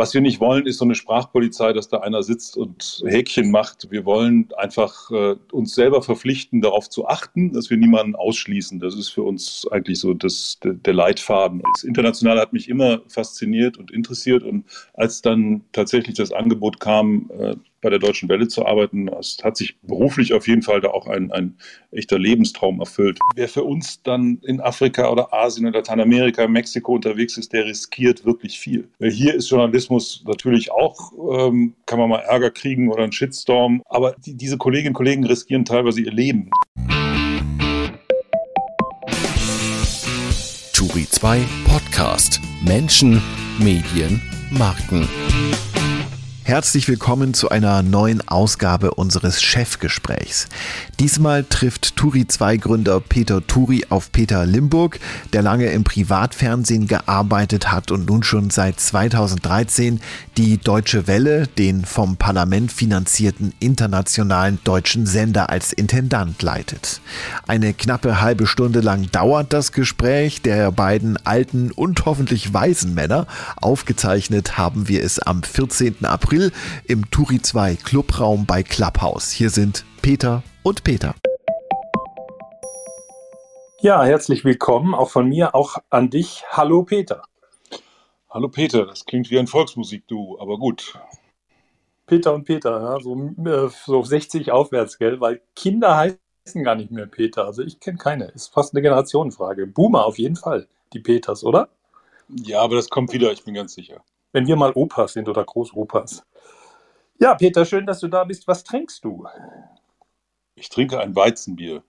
Was wir nicht wollen, ist so eine Sprachpolizei, dass da einer sitzt und Häkchen macht. Wir wollen einfach äh, uns selber verpflichten, darauf zu achten, dass wir niemanden ausschließen. Das ist für uns eigentlich so das, der Leitfaden. Das Internationale hat mich immer fasziniert und interessiert. Und als dann tatsächlich das Angebot kam, äh, bei der Deutschen Welle zu arbeiten. Es hat sich beruflich auf jeden Fall da auch ein, ein echter Lebenstraum erfüllt. Wer für uns dann in Afrika oder Asien oder Lateinamerika, Mexiko unterwegs ist, der riskiert wirklich viel. Hier ist Journalismus natürlich auch, ähm, kann man mal Ärger kriegen oder einen Shitstorm, aber die, diese Kolleginnen und Kollegen riskieren teilweise ihr Leben. Turi 2 Podcast Menschen, Medien, Marken. Herzlich willkommen zu einer neuen Ausgabe unseres Chefgesprächs. Diesmal trifft Turi 2 Gründer Peter Turi auf Peter Limburg, der lange im Privatfernsehen gearbeitet hat und nun schon seit 2013 die Deutsche Welle, den vom Parlament finanzierten internationalen deutschen Sender als Intendant leitet. Eine knappe halbe Stunde lang dauert das Gespräch der beiden alten und hoffentlich weisen Männer. Aufgezeichnet haben wir es am 14. April April im Turi 2 Clubraum bei Clubhouse. Hier sind Peter und Peter. Ja, herzlich willkommen auch von mir, auch an dich. Hallo Peter. Hallo Peter, das klingt wie ein Volksmusik, du, aber gut. Peter und Peter, ja, so, äh, so 60 aufwärts, gell? Weil Kinder heißen gar nicht mehr Peter. Also ich kenne keine. Ist fast eine Generationenfrage. Boomer auf jeden Fall, die Peters, oder? Ja, aber das kommt wieder, ich bin ganz sicher. Wenn wir mal Opas sind oder Großopas. Ja, Peter, schön, dass du da bist. Was trinkst du? Ich trinke ein Weizenbier.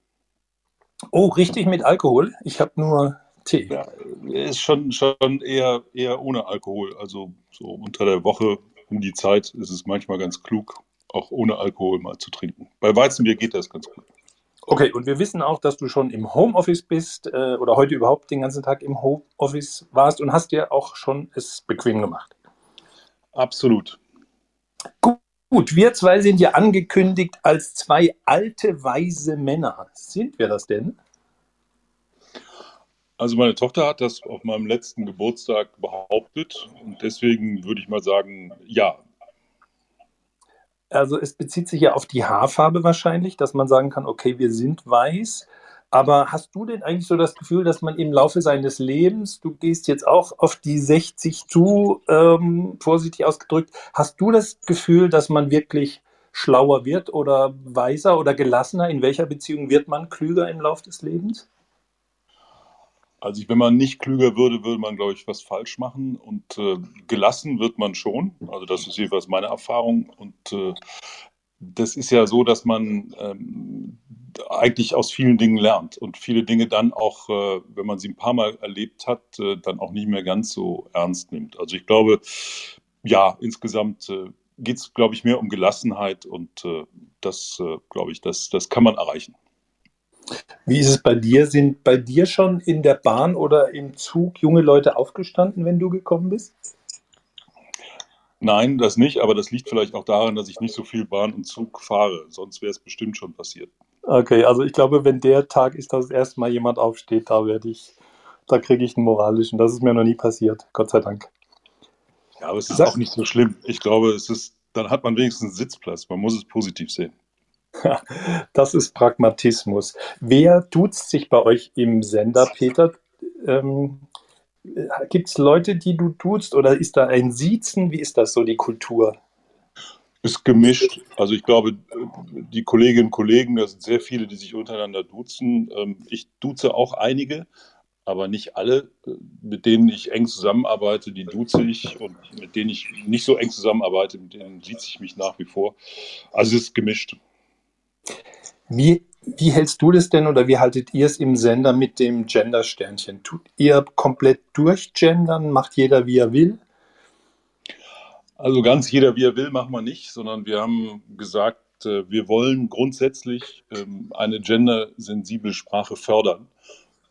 Oh, richtig mit Alkohol? Ich habe nur Tee. Ja, ist schon, schon eher, eher ohne Alkohol. Also so unter der Woche um die Zeit ist es manchmal ganz klug, auch ohne Alkohol mal zu trinken. Bei Weizenbier geht das ganz gut. Okay, und wir wissen auch, dass du schon im Homeoffice bist äh, oder heute überhaupt den ganzen Tag im Homeoffice warst und hast dir auch schon es bequem gemacht. Absolut. Gut, wir zwei sind ja angekündigt als zwei alte, weise Männer. Sind wir das denn? Also meine Tochter hat das auf meinem letzten Geburtstag behauptet und deswegen würde ich mal sagen, ja. Also es bezieht sich ja auf die Haarfarbe wahrscheinlich, dass man sagen kann, okay, wir sind weiß. Aber hast du denn eigentlich so das Gefühl, dass man im Laufe seines Lebens, du gehst jetzt auch auf die 60 zu, ähm, vorsichtig ausgedrückt, hast du das Gefühl, dass man wirklich schlauer wird oder weiser oder gelassener? In welcher Beziehung wird man klüger im Laufe des Lebens? Also wenn man nicht klüger würde, würde man, glaube ich, was falsch machen. Und äh, gelassen wird man schon. Also das ist jedenfalls meine Erfahrung. Und äh, das ist ja so, dass man ähm, eigentlich aus vielen Dingen lernt und viele Dinge dann auch, äh, wenn man sie ein paar Mal erlebt hat, äh, dann auch nicht mehr ganz so ernst nimmt. Also ich glaube, ja, insgesamt äh, geht es, glaube ich, mehr um Gelassenheit und äh, das, äh, glaube ich, das, das kann man erreichen. Wie ist es bei dir? Sind bei dir schon in der Bahn oder im Zug junge Leute aufgestanden, wenn du gekommen bist? Nein, das nicht, aber das liegt vielleicht auch daran, dass ich nicht so viel Bahn und Zug fahre. Sonst wäre es bestimmt schon passiert. Okay, also ich glaube, wenn der Tag ist, dass das erste Mal jemand aufsteht, da werde ich, da kriege ich einen moralischen. Das ist mir noch nie passiert, Gott sei Dank. Ja, aber es ist Sag, auch nicht so schlimm. Ich glaube, es ist, dann hat man wenigstens einen Sitzplatz. Man muss es positiv sehen. das ist Pragmatismus. Wer duzt sich bei euch im Sender, Peter? Ähm, Gibt es Leute, die du duzt oder ist da ein Siezen? Wie ist das so, die Kultur? Ist gemischt. Also ich glaube, die Kolleginnen und Kollegen, da sind sehr viele, die sich untereinander duzen. Ähm, ich duze auch einige, aber nicht alle. Mit denen ich eng zusammenarbeite, die duze ich und mit denen ich nicht so eng zusammenarbeite, mit denen sieht ich mich nach wie vor. Also es ist gemischt. Wie wie hältst du das denn oder wie haltet ihr es im Sender mit dem Gender-Sternchen? Tut ihr komplett durchgendern? Macht jeder, wie er will? Also ganz jeder, wie er will, machen wir nicht, sondern wir haben gesagt, äh, wir wollen grundsätzlich ähm, eine gendersensible Sprache fördern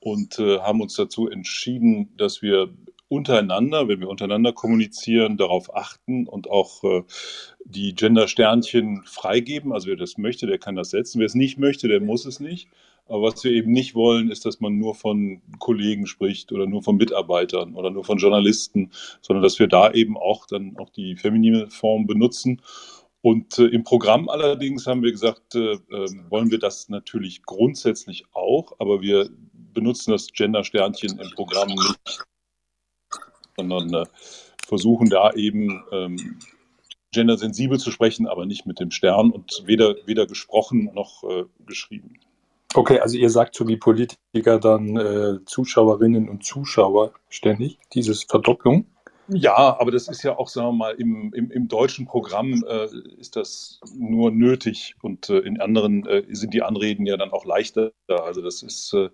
und äh, haben uns dazu entschieden, dass wir untereinander, wenn wir untereinander kommunizieren, darauf achten und auch äh, die Gender-Sternchen freigeben. Also wer das möchte, der kann das setzen. Wer es nicht möchte, der muss es nicht. Aber was wir eben nicht wollen, ist, dass man nur von Kollegen spricht oder nur von Mitarbeitern oder nur von Journalisten, sondern dass wir da eben auch dann auch die feminine Form benutzen. Und äh, im Programm allerdings haben wir gesagt, äh, äh, wollen wir das natürlich grundsätzlich auch, aber wir benutzen das Gender-Sternchen im Programm nicht, sondern äh, versuchen da eben ähm, gendersensibel zu sprechen, aber nicht mit dem Stern und weder, weder gesprochen noch äh, geschrieben. Okay, also ihr sagt so wie Politiker dann äh, Zuschauerinnen und Zuschauer ständig, dieses Verdopplung? Ja, aber das ist ja auch, sagen wir mal, im, im, im deutschen Programm äh, ist das nur nötig und äh, in anderen äh, sind die Anreden ja dann auch leichter. Also das ist, äh,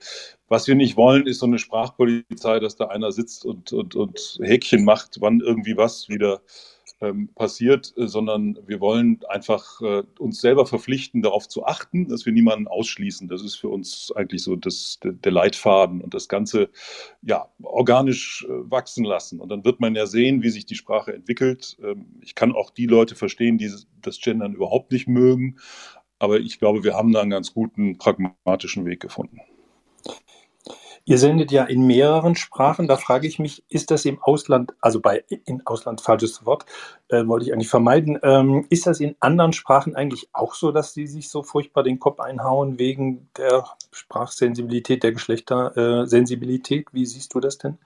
was wir nicht wollen, ist so eine Sprachpolizei, dass da einer sitzt und, und, und Häkchen macht, wann irgendwie was wieder ähm, passiert, äh, sondern wir wollen einfach äh, uns selber verpflichten, darauf zu achten, dass wir niemanden ausschließen. Das ist für uns eigentlich so das, der Leitfaden und das Ganze ja, organisch äh, wachsen lassen. Und dann wird man ja sehen, wie sich die Sprache entwickelt. Ähm, ich kann auch die Leute verstehen, die das Gendern überhaupt nicht mögen. Aber ich glaube, wir haben da einen ganz guten pragmatischen Weg gefunden. Ihr sendet ja in mehreren Sprachen. Da frage ich mich, ist das im Ausland, also bei in Ausland falsches Wort, äh, wollte ich eigentlich vermeiden. Ähm, ist das in anderen Sprachen eigentlich auch so, dass sie sich so furchtbar den Kopf einhauen wegen der Sprachsensibilität, der Geschlechtersensibilität? Wie siehst du das denn?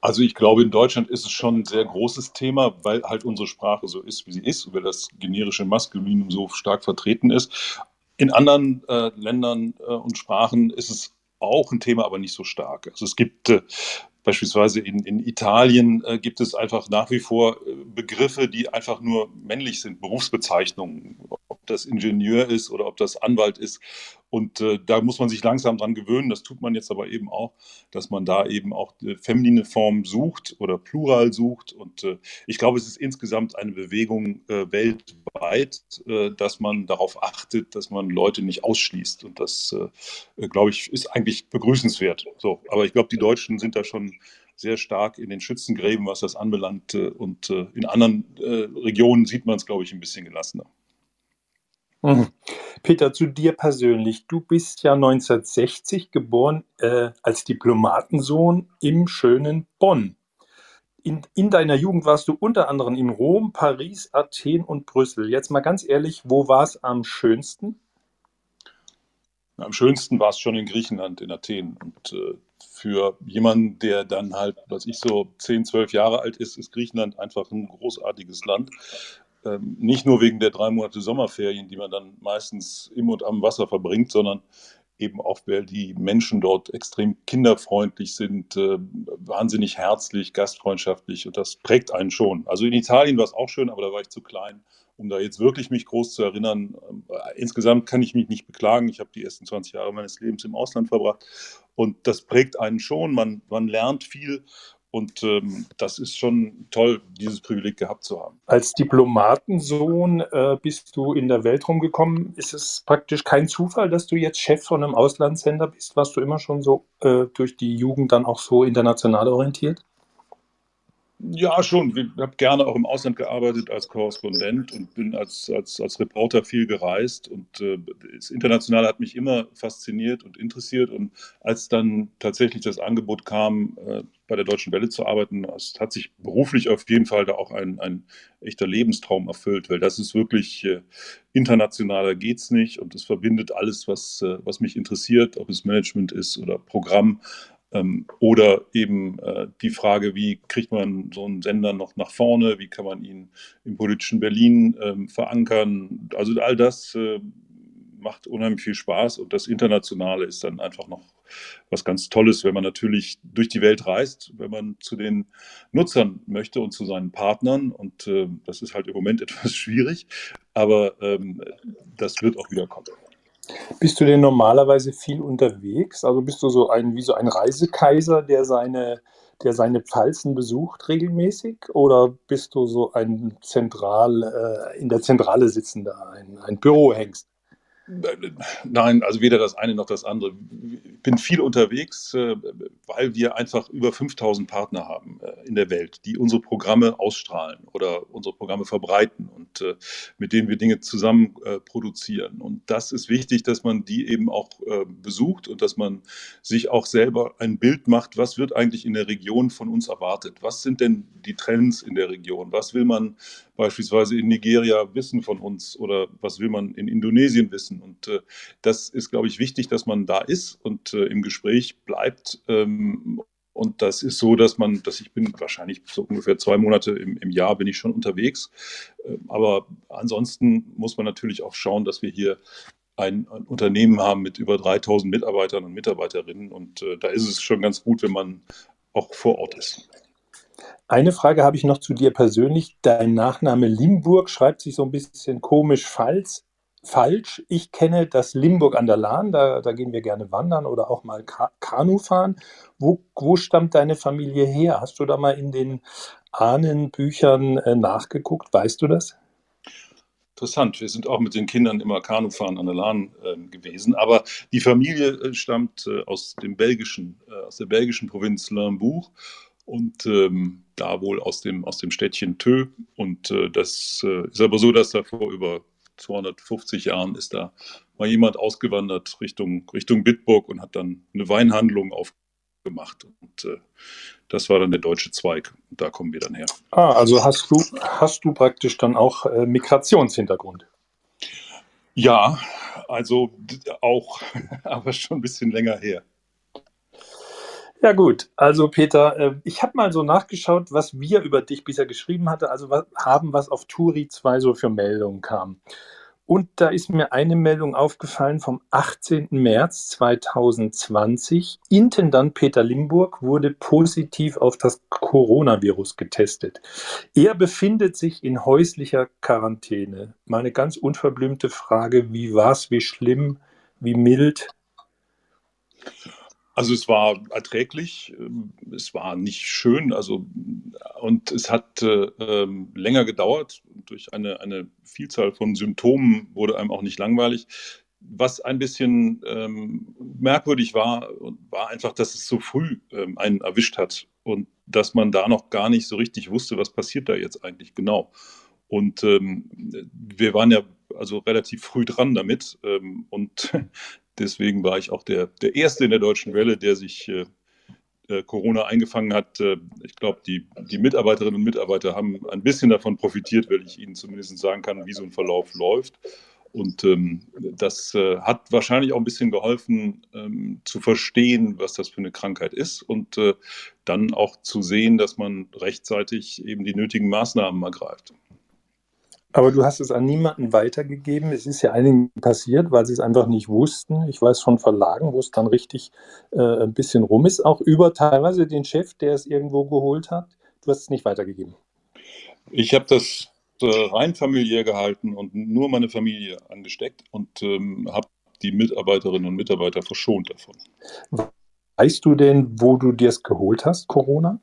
Also ich glaube, in Deutschland ist es schon ein sehr großes Thema, weil halt unsere Sprache so ist, wie sie ist, weil das generische Maskulinum so stark vertreten ist. In anderen äh, Ländern äh, und Sprachen ist es auch ein Thema, aber nicht so stark. Also es gibt äh, beispielsweise in, in Italien äh, gibt es einfach nach wie vor äh, Begriffe, die einfach nur männlich sind, Berufsbezeichnungen, ob das Ingenieur ist oder ob das Anwalt ist. Und äh, da muss man sich langsam dran gewöhnen. Das tut man jetzt aber eben auch, dass man da eben auch feminine Form sucht oder Plural sucht. Und äh, ich glaube, es ist insgesamt eine Bewegung äh, weltweit, äh, dass man darauf achtet, dass man Leute nicht ausschließt. Und das, äh, glaube ich, ist eigentlich begrüßenswert. So, aber ich glaube, die Deutschen sind da schon sehr stark in den Schützengräben, was das anbelangt. Äh, und in anderen Regionen sieht man es, glaube ich, ein bisschen gelassener. Mhm. Peter, zu dir persönlich. Du bist ja 1960 geboren äh, als Diplomatensohn im schönen Bonn. In, in, deiner Jugend warst du unter anderem in Rom, Paris, Athen und Brüssel. Jetzt mal ganz ehrlich, wo war es am schönsten? Am schönsten war es schon in Griechenland, in Athen. Und äh, für jemanden, der dann halt, was ich so 10, 12 Jahre alt ist, ist Griechenland einfach ein großartiges Land. Ähm, nicht nur wegen der drei Monate Sommerferien, die man dann meistens im und am Wasser verbringt, sondern eben auch, weil die Menschen dort extrem kinderfreundlich sind, äh, wahnsinnig herzlich, gastfreundschaftlich und das prägt einen schon. Also in Italien war es auch schön, aber da war ich zu klein, um da jetzt wirklich mich groß zu erinnern. Äh, insgesamt kann ich mich nicht beklagen. Ich habe die ersten 20 Jahre meines Lebens im Ausland verbracht und das prägt einen schon. Man, man lernt viel und ähm, das ist schon toll, dieses Privileg gehabt zu haben. Als Diplomatensohn äh, bist du in der Welt rumgekommen. Ist es praktisch kein Zufall, dass du jetzt Chef von einem Auslandssender bist? Warst du immer schon so äh, durch die Jugend dann auch so international orientiert? Ja, schon. Ich habe gerne auch im Ausland gearbeitet als Korrespondent und bin als, als, als Reporter viel gereist. Und äh, das Internationale hat mich immer fasziniert und interessiert. Und als dann tatsächlich das Angebot kam, äh, bei der Deutschen Welle zu arbeiten, es hat sich beruflich auf jeden Fall da auch ein, ein echter Lebenstraum erfüllt, weil das ist wirklich äh, internationaler geht's nicht und es verbindet alles, was, äh, was mich interessiert, ob es Management ist oder Programm. Ähm, oder eben äh, die Frage, wie kriegt man so einen Sender noch nach vorne, wie kann man ihn im politischen Berlin ähm, verankern. Also all das äh, macht unheimlich viel Spaß und das Internationale ist dann einfach noch was ganz Tolles, wenn man natürlich durch die Welt reist, wenn man zu den Nutzern möchte und zu seinen Partnern und äh, das ist halt im Moment etwas schwierig, aber ähm, das wird auch wieder kommen. Bist du denn normalerweise viel unterwegs? Also bist du so ein wie so ein Reisekaiser, der seine, der seine Pfalzen besucht regelmäßig? Oder bist du so ein zentral äh, in der Zentrale sitzender, ein, ein Bürohengst? Nein, also weder das eine noch das andere. Ich bin viel unterwegs, äh, weil wir einfach über 5000 Partner haben äh, in der Welt, die unsere Programme ausstrahlen oder unsere Programme verbreiten und äh, mit denen wir Dinge zusammen produzieren. Und das ist wichtig, dass man die eben auch besucht und dass man sich auch selber ein Bild macht, was wird eigentlich in der Region von uns erwartet? Was sind denn die Trends in der Region? Was will man beispielsweise in Nigeria wissen von uns oder was will man in Indonesien wissen? Und äh, das ist, glaube ich, wichtig, dass man da ist und äh, im Gespräch bleibt. Ähm, und das ist so, dass man, dass ich bin wahrscheinlich so ungefähr zwei Monate im, im Jahr bin ich schon unterwegs. Ähm, aber ansonsten muss man natürlich auch schauen, dass wir hier ein, ein, Unternehmen haben mit über 3000 Mitarbeitern und Mitarbeiterinnen. Und äh, da ist es schon ganz gut, wenn man auch vor Ort ist. Eine Frage habe ich noch zu dir persönlich. Dein Nachname Limburg schreibt sich so ein bisschen komisch falsch. falsch. Ich kenne das Limburg an der Lahn, da, da gehen wir gerne wandern oder auch mal Ka Kanu fahren. Wo, wo stammt deine Familie her? Hast du da mal in den Ahnenbüchern äh, nachgeguckt? Weißt du das? Interessant. Wir sind auch mit den Kindern immer Kanufahren an der Lahn äh, gewesen. Aber die Familie äh, stammt äh, aus dem belgischen, äh, aus der belgischen Provinz Limbourg und ähm, da wohl aus dem, aus dem Städtchen Tö. Und äh, das äh, ist aber so, dass da vor über 250 Jahren ist da mal jemand ausgewandert Richtung, Richtung Bitburg und hat dann eine Weinhandlung aufgemacht. Und äh, das war dann der deutsche Zweig. Und da kommen wir dann her. Ah, also hast du, hast du praktisch dann auch äh, Migrationshintergrund? Ja, also auch, aber schon ein bisschen länger her. Ja gut, also Peter, äh, ich habe mal so nachgeschaut, was wir über dich bisher geschrieben hatten, also was, haben, was auf Turi 2 so für Meldungen kam. Und da ist mir eine Meldung aufgefallen vom 18. März 2020. Intendant Peter Limburg wurde positiv auf das Coronavirus getestet. Er befindet sich in häuslicher Quarantäne. Meine ganz unverblümte Frage, wie war's, wie schlimm, wie mild? Also es war erträglich, ähm, es war nicht schön, also und es hat äh, ähm, länger gedauert. Durch eine, eine Vielzahl von Symptomen wurde einem auch nicht langweilig. Was ein bisschen ähm, merkwürdig war, war einfach, dass es so früh ähm, einen erwischt hat und dass man da noch gar nicht so richtig wusste, was passiert da jetzt eigentlich genau. Und ähm, wir waren ja also relativ früh dran damit. Ähm, und Deswegen war ich auch der, der Erste in der deutschen Welle, der sich äh, äh Corona eingefangen hat. Äh, ich glaube, die, die Mitarbeiterinnen und Mitarbeiter haben ein bisschen davon profitiert, weil ich ihnen zumindest sagen kann, wie so ein Verlauf läuft. Und ähm, das äh, hat wahrscheinlich auch ein bisschen geholfen, ähm, zu verstehen, was das für eine Krankheit ist und dann auch zu sehen, dass man rechtzeitig eben die nötigen Maßnahmen ergreift. Aber du hast es an niemanden weitergegeben. Es ist ja einigen passiert, weil sie es einfach nicht wussten. Ich weiß von Verlagen, wo es dann richtig äh, ein bisschen rum ist, auch über teilweise den Chef, der es irgendwo geholt hat. Du hast es nicht weitergegeben. Ich habe das äh, rein familiär gehalten und nur meine Familie angesteckt und ähm, habe die Mitarbeiterinnen und Mitarbeiter verschont davon. Weißt du denn, wo du dir es geholt hast, Corona?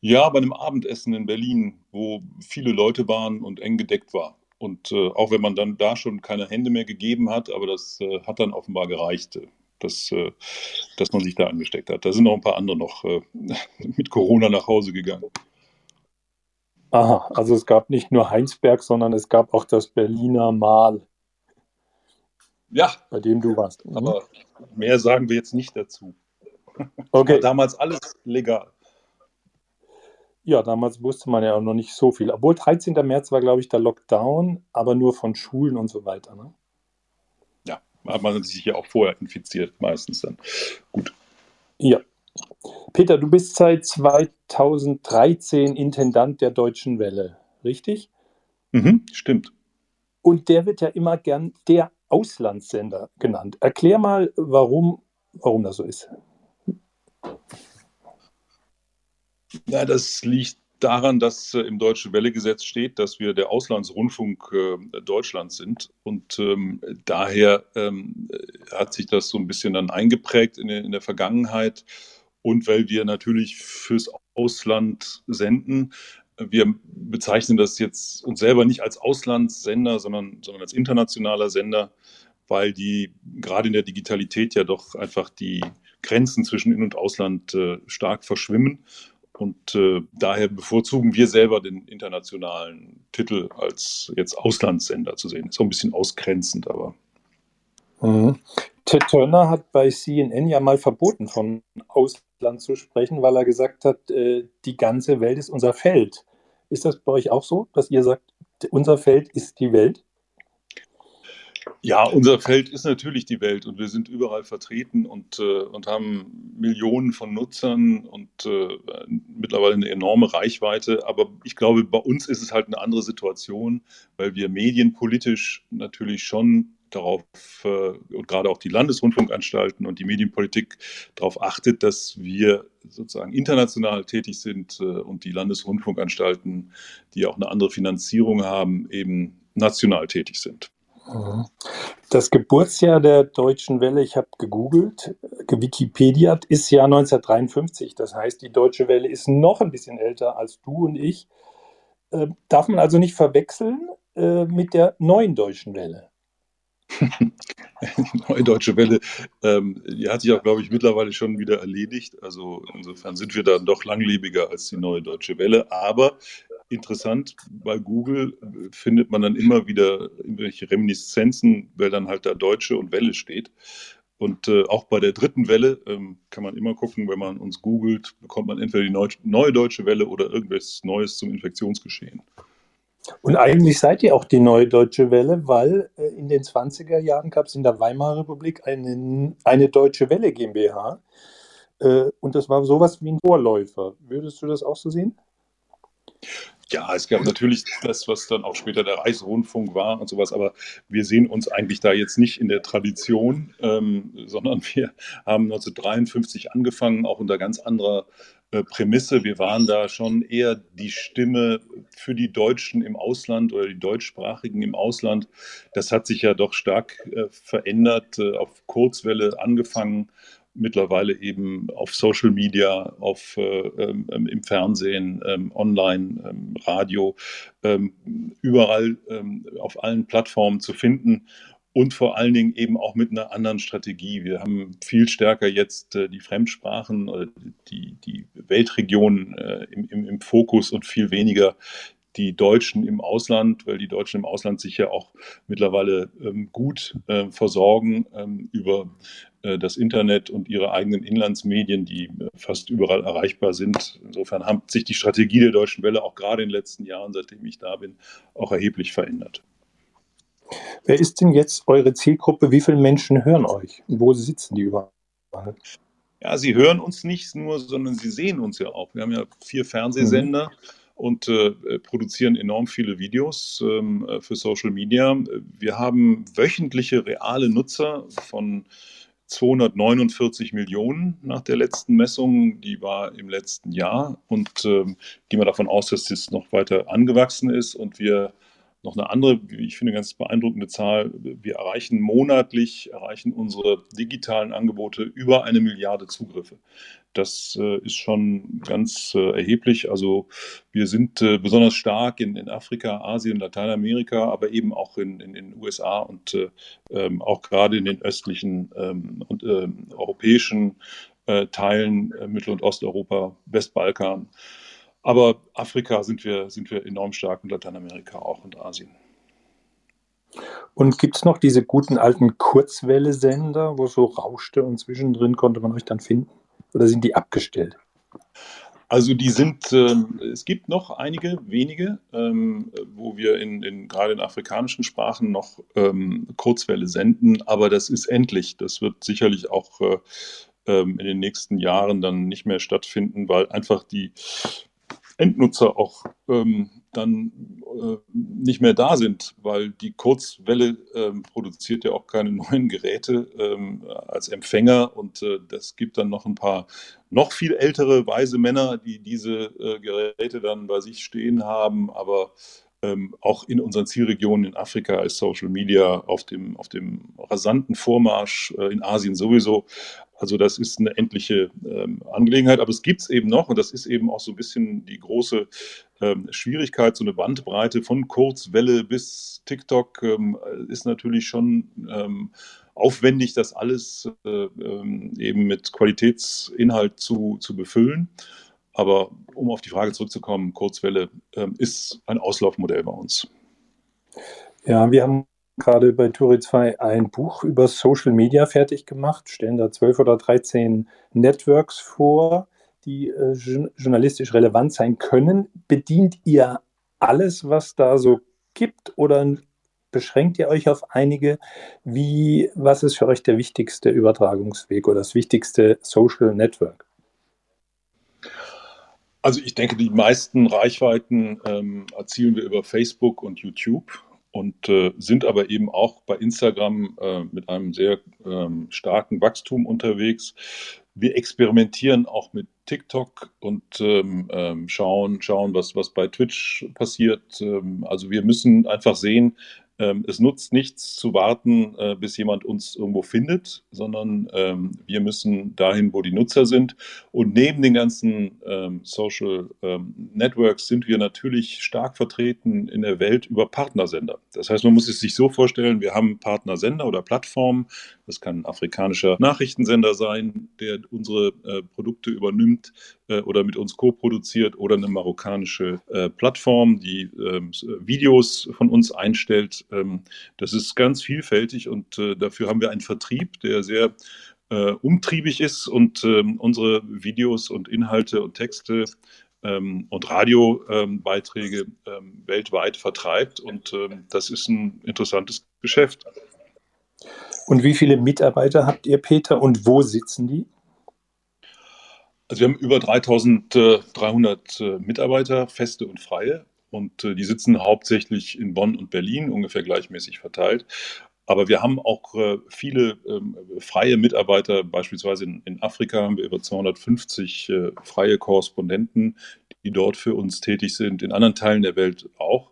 Ja, bei einem Abendessen in Berlin, wo viele Leute waren und eng gedeckt war. Und äh, auch wenn man dann da schon keine Hände mehr gegeben hat, aber das äh, hat dann offenbar gereicht, äh, dass, äh, dass man sich da angesteckt hat. Da sind noch ein paar andere noch äh, mit Corona nach Hause gegangen. Aha, also es gab nicht nur Heinsberg, sondern es gab auch das Berliner Mal. Ja. Bei dem du warst. Mhm. Aber mehr sagen wir jetzt nicht dazu. Okay. War damals alles legal. Ja, damals wusste man ja auch noch nicht so viel. Obwohl 13. März war, glaube ich, der Lockdown, aber nur von Schulen und so weiter. Ne? Ja, hat man sich ja auch vorher infiziert, meistens dann. Gut. Ja. Peter, du bist seit 2013 Intendant der Deutschen Welle, richtig? Mhm, stimmt. Und der wird ja immer gern der Auslandssender genannt. Erklär mal, warum, warum das so ist. Ja, das liegt daran, dass äh, im Deutschen Wellegesetz steht, dass wir der Auslandsrundfunk äh, Deutschlands sind. Und ähm, daher ähm, hat sich das so ein bisschen dann eingeprägt in, in der Vergangenheit. Und weil wir natürlich fürs Ausland senden, wir bezeichnen das jetzt uns selber nicht als Auslandssender, sondern, sondern als internationaler Sender weil die gerade in der Digitalität ja doch einfach die Grenzen zwischen In- und Ausland äh, stark verschwimmen. Und äh, daher bevorzugen wir selber den internationalen Titel als jetzt Auslandssender zu sehen. Ist auch ein bisschen ausgrenzend, aber. Mhm. Ted Turner hat bei CNN ja mal verboten, von Ausland zu sprechen, weil er gesagt hat, äh, die ganze Welt ist unser Feld. Ist das bei euch auch so, dass ihr sagt, unser Feld ist die Welt? Ja, unser Feld ist natürlich die Welt und wir sind überall vertreten und, äh, und haben Millionen von Nutzern und äh, mittlerweile eine enorme Reichweite. Aber ich glaube, bei uns ist es halt eine andere Situation, weil wir medienpolitisch natürlich schon darauf äh, und gerade auch die Landesrundfunkanstalten und die Medienpolitik darauf achtet, dass wir sozusagen international tätig sind äh, und die Landesrundfunkanstalten, die auch eine andere Finanzierung haben, eben national tätig sind. Mhm. Das Geburtsjahr der Deutschen Welle, ich habe gegoogelt, Wikipedia ist Jahr 1953. Das heißt, die Deutsche Welle ist noch ein bisschen älter als du und ich. Äh, darf man also nicht verwechseln äh, mit der neuen Deutschen Welle? Die neue Deutsche Welle, ähm, die hat sich auch, glaube ich, mittlerweile schon wieder erledigt. Also insofern sind wir dann doch langlebiger als die neue Deutsche Welle. Aber interessant, bei Google findet man dann immer wieder irgendwelche Reminiszenzen, weil dann halt da Deutsche und Welle steht. Und äh, auch bei der dritten Welle ähm, kann man immer gucken, wenn man uns googelt, bekommt man entweder die Neu neue deutsche Welle oder irgendwas Neues zum Infektionsgeschehen. Und eigentlich seid ihr auch die neue deutsche Welle, weil äh, in den 20er Jahren gab es in der Weimarer Republik eine, eine deutsche Welle GmbH. Äh, und das war sowas wie ein Vorläufer. Würdest du das auch so sehen? Ja, es gab natürlich das, was dann auch später der Reichsrundfunk war und sowas, aber wir sehen uns eigentlich da jetzt nicht in der Tradition, ähm, sondern wir haben 1953 angefangen, auch unter ganz anderer äh, Prämisse. Wir waren da schon eher die Stimme für die Deutschen im Ausland oder die Deutschsprachigen im Ausland. Das hat sich ja doch stark äh, verändert, äh, auf Kurzwelle angefangen mittlerweile eben auf Social Media, auf, äh, ähm, im Fernsehen, ähm, online, ähm, Radio, ähm, überall ähm, auf allen Plattformen zu finden und vor allen Dingen eben auch mit einer anderen Strategie. Wir haben viel stärker jetzt äh, die Fremdsprachen oder die, die Weltregionen äh, im, im, im Fokus und viel weniger die Deutschen im Ausland, weil die Deutschen im Ausland sich ja auch mittlerweile ähm, gut äh, versorgen ähm, über das Internet und ihre eigenen Inlandsmedien, die äh, fast überall erreichbar sind. Insofern hat sich die Strategie der Deutschen Welle auch gerade in den letzten Jahren, seitdem ich da bin, auch erheblich verändert. Wer ist denn jetzt eure Zielgruppe? Wie viele Menschen hören euch? wo sitzen die überall? Ja, sie hören uns nicht nur, sondern sie sehen uns ja auch. Wir haben ja vier Fernsehsender. Mhm und äh, produzieren enorm viele Videos ähm, äh, für Social Media. Wir haben wöchentliche reale Nutzer von 249 Millionen nach der letzten Messung, die war im letzten Jahr und ähm, gehen wir davon aus, dass das noch weiter angewachsen ist und wir noch eine andere, ich finde, ganz beeindruckende Zahl. Wir erreichen monatlich, erreichen unsere digitalen Angebote über eine Milliarde Zugriffe. Das äh, ist schon ganz äh, erheblich. Also wir sind äh, besonders stark in, in, Afrika, Asien, Lateinamerika, aber eben auch in den USA und äh, ähm, auch gerade in den östlichen ähm, und ähm, europäischen äh, Teilen, äh, Mittel- und Osteuropa, Westbalkan. Aber Afrika sind wir, sind wir enorm stark und Lateinamerika auch und Asien. Und gibt es noch diese guten alten Kurzwelle-Sender, wo so rauschte und zwischendrin konnte man euch dann finden? Oder sind die abgestellt? Also die sind, ähm, es gibt noch einige wenige, ähm, wo wir in, in, gerade in afrikanischen Sprachen noch ähm, Kurzwelle senden, aber das ist endlich. Das wird sicherlich auch äh, ähm, in den nächsten Jahren dann nicht mehr stattfinden, weil einfach die Endnutzer auch ähm, dann äh, nicht mehr da sind, weil die Kurzwelle ähm, produziert ja auch keine neuen Geräte ähm, als Empfänger und äh, das gibt dann noch ein paar noch viel ältere weise Männer, die diese äh, Geräte dann bei sich stehen haben, aber ähm, auch in unseren Zielregionen in Afrika ist Social Media auf dem, auf dem rasanten Vormarsch, äh, in Asien sowieso. Also das ist eine endliche ähm, Angelegenheit, aber es gibt es eben noch und das ist eben auch so ein bisschen die große ähm, Schwierigkeit, so eine Bandbreite von Kurzwelle bis TikTok ähm, ist natürlich schon ähm, aufwendig, das alles äh, ähm, eben mit Qualitätsinhalt zu, zu befüllen. Aber um auf die Frage zurückzukommen, Kurzwelle ähm, ist ein Auslaufmodell bei uns. Ja, wir haben gerade bei Turi 2 ein Buch über Social Media fertig gemacht, stellen da zwölf oder 13 Networks vor, die äh, journalistisch relevant sein können. Bedient ihr alles, was da so gibt oder beschränkt ihr euch auf einige? Wie, was ist für euch der wichtigste Übertragungsweg oder das wichtigste Social Network? Also ich denke, die meisten Reichweiten ähm, erzielen wir über Facebook und YouTube und äh, sind aber eben auch bei Instagram äh, mit einem sehr ähm, starken Wachstum unterwegs. Wir experimentieren auch mit TikTok und ähm, ähm, schauen, schauen was, was bei Twitch passiert. Ähm, also wir müssen einfach sehen, es nutzt nichts zu warten, äh, bis jemand uns irgendwo findet, sondern ähm, wir müssen dahin, wo die Nutzer sind. Und neben den ganzen ähm, Social ähm, Networks sind wir natürlich stark vertreten in der Welt über Partnersender. Das heißt, man muss es sich so vorstellen, wir haben Partnersender oder Plattformen. Das kann ein afrikanischer Nachrichtensender sein, der unsere äh, Produkte übernimmt äh, oder mit uns co-produziert oder eine marokkanische äh, Plattform, die ähm, Videos von uns einstellt ähm, das ist ganz vielfältig und äh, dafür haben wir einen Vertrieb, der sehr äh, umtriebig ist und ähm, unsere Videos und Inhalte und Texte ähm, und Radiobeiträge weltweit vertreibt. Und das ist ein interessantes Geschäft. Und wie viele Mitarbeiter habt ihr, Peter, und wo sitzen die? Also wir haben über 3300 äh, Mitarbeiter, feste und freie. Und äh, die sitzen hauptsächlich in Bonn und Berlin, ungefähr gleichmäßig verteilt. Aber wir haben auch äh, viele ähm, freie Mitarbeiter, beispielsweise in, Afrika haben wir über 250 äh, freie Korrespondenten, die dort für uns tätig sind, in anderen Teilen der Welt auch.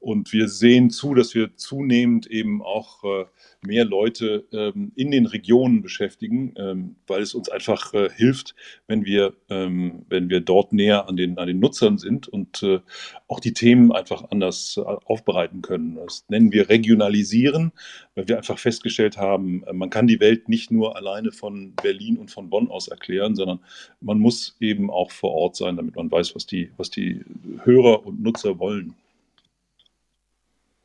Und wir sehen zu, dass wir zunehmend eben auch äh, mehr Leute ähm, in den Regionen beschäftigen, ähm, weil es uns einfach äh, hilft, wenn wir, ähm, wenn wir dort näher an den, an den Nutzern sind und äh, auch die Themen einfach anders äh, aufbereiten können. Das nennen wir regionalisieren, weil wir einfach festgestellt haben, äh, man kann die Welt nicht nur alleine von Berlin und von Bonn aus erklären, sondern man muss eben auch vor Ort sein, damit man weiß, was die, was die Hörer und Nutzer wollen.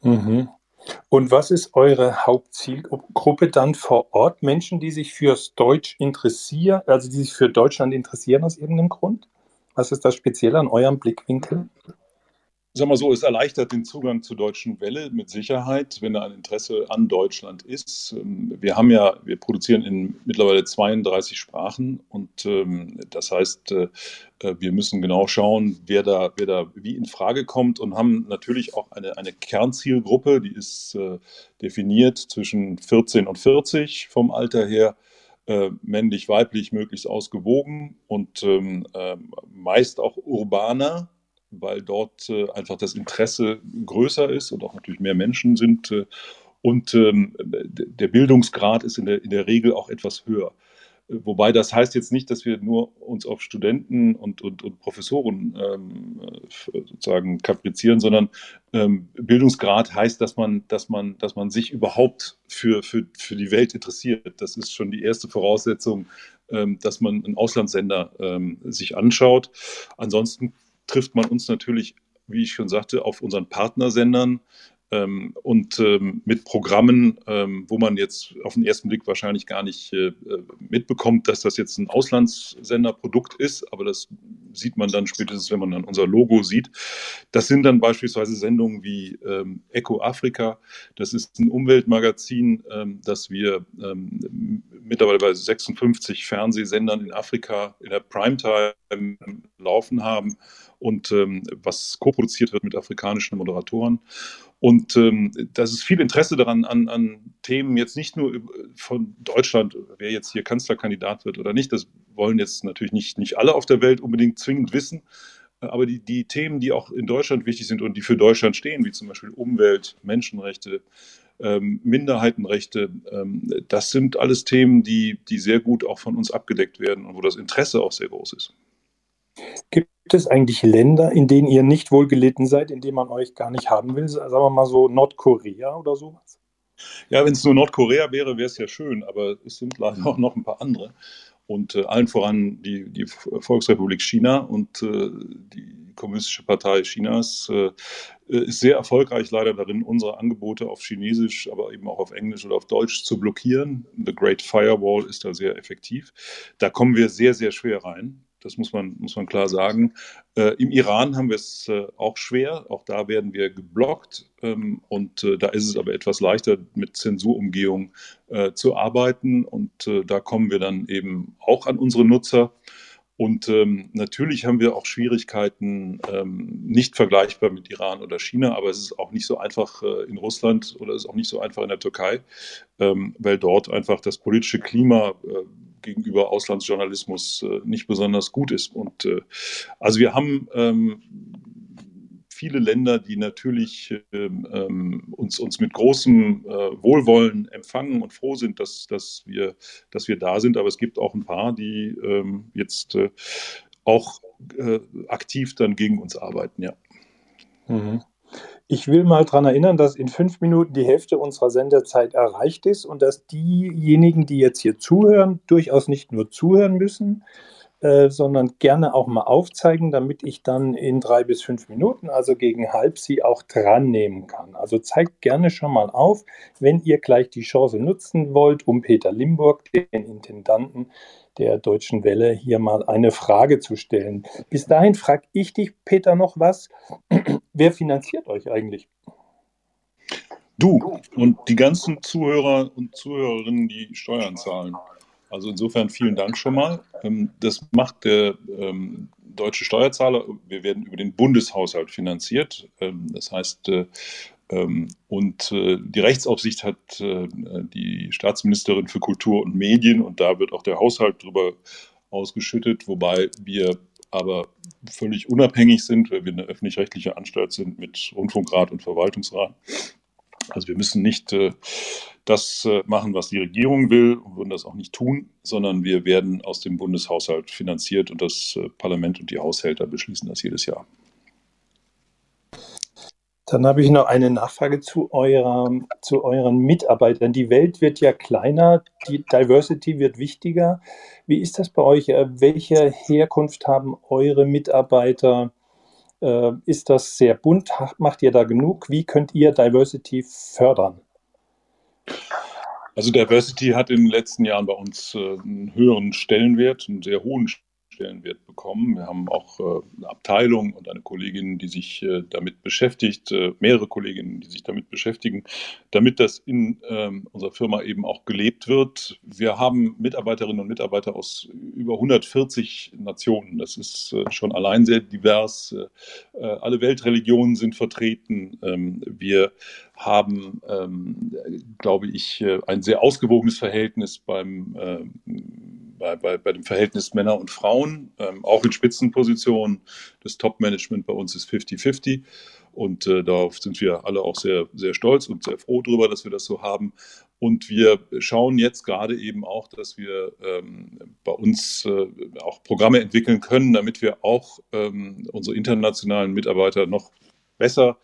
Mhm. Und was ist eure Hauptzielgruppe dann vor Ort? Menschen, die sich fürs Deutsch interessieren, also die sich für Deutschland interessieren aus irgendeinem Grund? Was ist das speziell an eurem Blickwinkel? Sag mal so, es erleichtert den Zugang zur deutschen Welle mit Sicherheit, wenn da ein Interesse an Deutschland ist. Ähm, wir haben ja, wir produzieren in mittlerweile 32 Sprachen und ähm, das heißt, äh, äh, wir müssen genau schauen, wer da, wer da wie in Frage kommt und haben natürlich auch eine, eine Kernzielgruppe, die ist äh, definiert zwischen 14 und 40 vom Alter her. Männlich, weiblich, möglichst ausgewogen und ähm, äh, meist auch urbaner, weil dort äh, einfach das Interesse größer ist und auch natürlich mehr Menschen sind. Äh, und ähm, der Bildungsgrad ist in der, in der Regel auch etwas höher. Wobei das heißt jetzt nicht, dass wir nur uns auf Studenten und, und, und Professoren ähm, sozusagen kaprizieren, sondern ähm, Bildungsgrad heißt, dass man, dass man, dass man sich überhaupt für, für, für die Welt interessiert. Das ist schon die erste Voraussetzung, ähm, dass man einen Auslandssender ähm, sich anschaut. Ansonsten trifft man uns natürlich, wie ich schon sagte, auf unseren Partnersendern ähm, und ähm, mit Programmen, ähm, wo man jetzt auf den ersten Blick wahrscheinlich gar nicht äh, mitbekommt, dass das jetzt ein Auslandssenderprodukt ist, aber das sieht man dann spätestens, wenn man dann unser Logo sieht. Das sind dann beispielsweise Sendungen wie ähm, Eco Afrika. Das ist ein Umweltmagazin, ähm, das wir ähm, mittlerweile bei 56 Fernsehsendern in Afrika in der Primetime laufen haben und was co-produziert wird mit afrikanischen Moderatoren. Und ähm, das ist viel Interesse daran an, an Themen jetzt nicht nur von Deutschland, wer jetzt hier Kanzlerkandidat wird oder nicht. Das wollen jetzt natürlich nicht, nicht alle auf der Welt unbedingt zwingend wissen. Aber die, die Themen, die auch in Deutschland wichtig sind und die für Deutschland stehen, wie zum Beispiel Umwelt, Menschenrechte, ähm, Minderheitenrechte. Ähm, das sind alles Themen, die, die sehr gut auch von uns abgedeckt werden und wo das Interesse auch sehr groß ist. Gibt es eigentlich Länder, in denen ihr nicht wohlgelitten seid, in denen man euch gar nicht haben will? Sagen wir mal so Nordkorea oder sowas? Ja, wenn es nur Nordkorea wäre, wäre es ja schön, aber es sind leider auch noch ein paar andere. Und äh, allen voran die, die Volksrepublik China und äh, die Kommunistische Partei Chinas äh, ist sehr erfolgreich leider darin, unsere Angebote auf Chinesisch, aber eben auch auf Englisch oder auf Deutsch zu blockieren. The Great Firewall ist da sehr effektiv. Da kommen wir sehr, sehr schwer rein. Das muss man, muss man klar sagen. Äh, Im Iran haben wir es äh, auch schwer. Auch da werden wir geblockt. Ähm, und äh, da ist es aber etwas leichter, mit Zensurumgehung äh, zu arbeiten. Und äh, da kommen wir dann eben auch an unsere Nutzer. Und ähm, natürlich haben wir auch Schwierigkeiten, ähm, nicht vergleichbar mit Iran oder China, aber es ist auch nicht so einfach äh, in Russland oder es ist auch nicht so einfach in der Türkei, ähm, weil dort einfach das politische Klima gegenüber Auslandsjournalismus äh, nicht besonders gut ist. Und äh, also wir haben ähm, viele Länder, die natürlich ähm, ähm, uns, uns mit großem äh, Wohlwollen empfangen und froh sind, dass, dass, wir, dass wir da sind. Aber es gibt auch ein paar, die ähm, jetzt äh, auch äh, aktiv dann gegen uns arbeiten, ja. Mhm. Ich will mal daran erinnern, dass in fünf Minuten die Hälfte unserer Sendezeit erreicht ist und dass diejenigen, die jetzt hier zuhören, durchaus nicht nur zuhören müssen, äh, sondern gerne auch mal aufzeigen, damit ich dann in drei bis fünf Minuten, also gegen halb, sie auch dran nehmen kann. Also zeigt gerne schon mal auf, wenn ihr gleich die Chance nutzen wollt, um Peter Limburg, den Intendanten der Deutschen Welle, hier mal eine Frage zu stellen. Bis dahin frage ich dich, Peter, noch was. Wer finanziert euch eigentlich? Du und die ganzen Zuhörer und Zuhörerinnen, die Steuern zahlen. Also insofern vielen Dank schon mal. Ähm, das macht der ähm, deutsche Steuerzahler. Wir werden über den Bundeshaushalt finanziert. Ähm, das heißt, äh, und äh, die Rechtsaufsicht hat äh, die Staatsministerin für Kultur und Medien und da wird auch der Haushalt drüber ausgeschüttet, wobei wir aber völlig unabhängig sind, weil wir eine öffentlich-rechtliche Anstalt sind mit Rundfunkrat und Verwaltungsrat. Also wir müssen nicht äh, das äh, machen, was die Regierung will und würden das auch nicht tun, sondern wir werden aus dem Bundeshaushalt finanziert und das äh, Parlament und die Haushälter beschließen das jedes Jahr. Dann habe ich noch eine Nachfrage zu, eurer, zu euren Mitarbeitern. Die Welt wird ja kleiner, die Diversity wird wichtiger. Wie ist das bei euch? Äh, welche Herkunft haben eure Mitarbeiter? Äh, ist das sehr bunt? Macht ihr da genug? Wie könnt ihr Diversity fördern? Also Diversity hat in den letzten Jahren bei uns äh, einen höheren Stellenwert, einen sehr hohen Stellenwert bekommen. Wir haben auch äh, eine Abteilung und eine Kollegin, die sich äh, damit beschäftigt, äh, mehrere Kolleginnen, die sich damit beschäftigen, damit das in ähm, unserer Firma eben auch gelebt wird. Wir haben Mitarbeiterinnen und Mitarbeiter aus über 140 Nationen. Das ist schon allein sehr divers. Alle Weltreligionen sind vertreten. Ähm, wir haben, ähm, glaube ich, ein sehr ausgewogenes Verhältnis beim bei, bei, bei dem Verhältnis Männer und Frauen, ähm, auch in Spitzenpositionen. Das Top-Management bei uns ist 50-50 und äh, darauf sind wir alle auch sehr, sehr stolz und sehr froh darüber, dass wir das so haben. Und wir schauen jetzt gerade eben auch, dass wir ähm, bei uns äh, auch Programme entwickeln können, damit wir auch ähm, unsere internationalen Mitarbeiter noch besser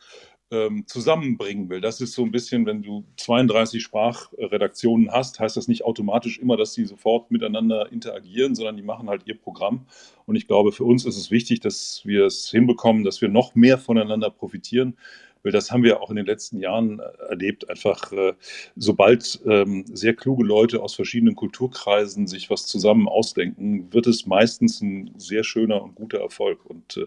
ähm, zusammenbringen will. Das ist so ein bisschen, wenn du 32 Sprachredaktionen hast, heißt das nicht automatisch immer, dass sie sofort miteinander interagieren, sondern die machen halt ihr Programm. Und ich glaube, für uns ist es wichtig, dass wir es hinbekommen, dass wir noch mehr voneinander profitieren weil das haben wir auch in den letzten Jahren äh, erlebt. Einfach, äh, sobald ähm, sehr kluge Leute aus verschiedenen Kulturkreisen sich was zusammen ausdenken, wird es meistens ein sehr schöner und guter Erfolg. Und äh,